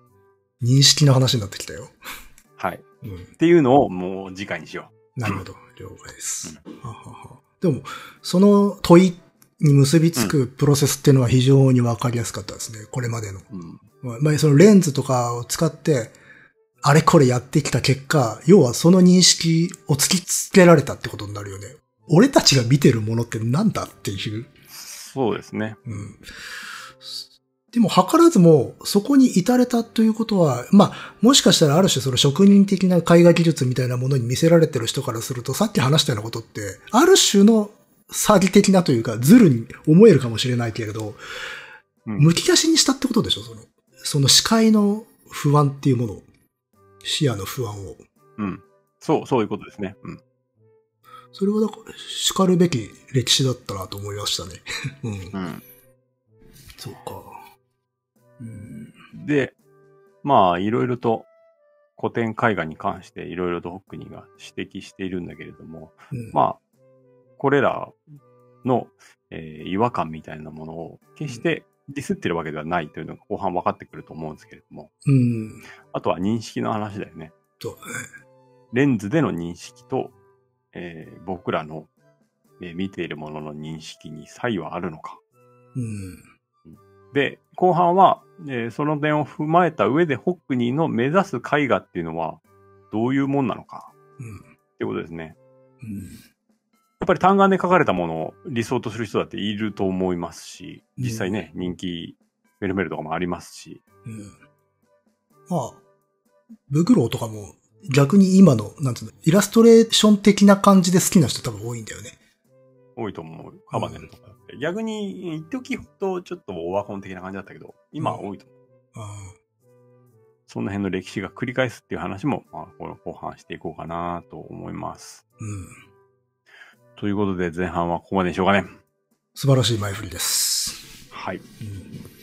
B: 認識の話になってきたよ。
A: はい。
B: うん。
A: っていうのをもう次回にしよ
B: なるほど。了解です。はははでも、その問いに結びつくプロセスっていうのは非常にわかりやすかったですね。これまでの。
A: う。うん。
B: まあまあ、そのレンズとかを使って、あれこれやってきた結果、要はその認識を突きつけられたってことになるよね。俺たちが見てるものってなんだっていう。
A: そうですね。
B: うん。でも、図らずも、そこに至れたということは、まあ、もしかしたらある種その職人的な絵画技術みたいなものに見せられてる人からすると、さっき話したようなことって、ある種の詐欺的なというか、ズルに思えるかもしれないけれど、
A: うん
B: むき出しにしたってことでしょ？その、その視界の不安っていうものを。視野の不安を。
A: うん。そう、そういうことですね。うん。
B: それはだから、叱るべき歴史だったなと思いましたね。うん。
A: うん。
B: そうか。うん。
A: で、まあ、いろいろと古典絵画に関していろいろとホックニーが指摘しているんだけれども、
B: うん、
A: まあ、これらの、えー違和感みたいなものを決してディスってるわけではないというのが後半分かってくると思うんですけれども、
B: うん。
A: あとは認識の話だよね。
B: そうだね。
A: レンズでの認識と、えー僕らの、えー見ているものの認識に差異はあるのか。
B: うん。
A: で、後半は、えーその点を踏まえた上でホックニーの目指す絵画っていうのはどういうもんなのか
B: うん。
A: ってことですね。
B: うん。
A: やっぱり単眼で描かれたものを理想とする人だっていると思いますし、
B: うん
A: 実際ね、人気フェルメールとかもありますし、
B: うん。まあ、ブグローとかも逆に今の、なんつうの、イラストレーション的な感じで好きな人多分多いんだよね。
A: 多いと思う。カバネルとかって。逆に、一時ほどちょっとオワコン的な感じだったけど、今は多いと思う。
B: あ
A: その辺の歴史が繰り返すっていう話も、まあ、この後半していこうかなと思います。
B: ーうん。
A: ということで前半はここまででしょうかね。
B: 素晴らしい前振りです。
A: はい。
B: うん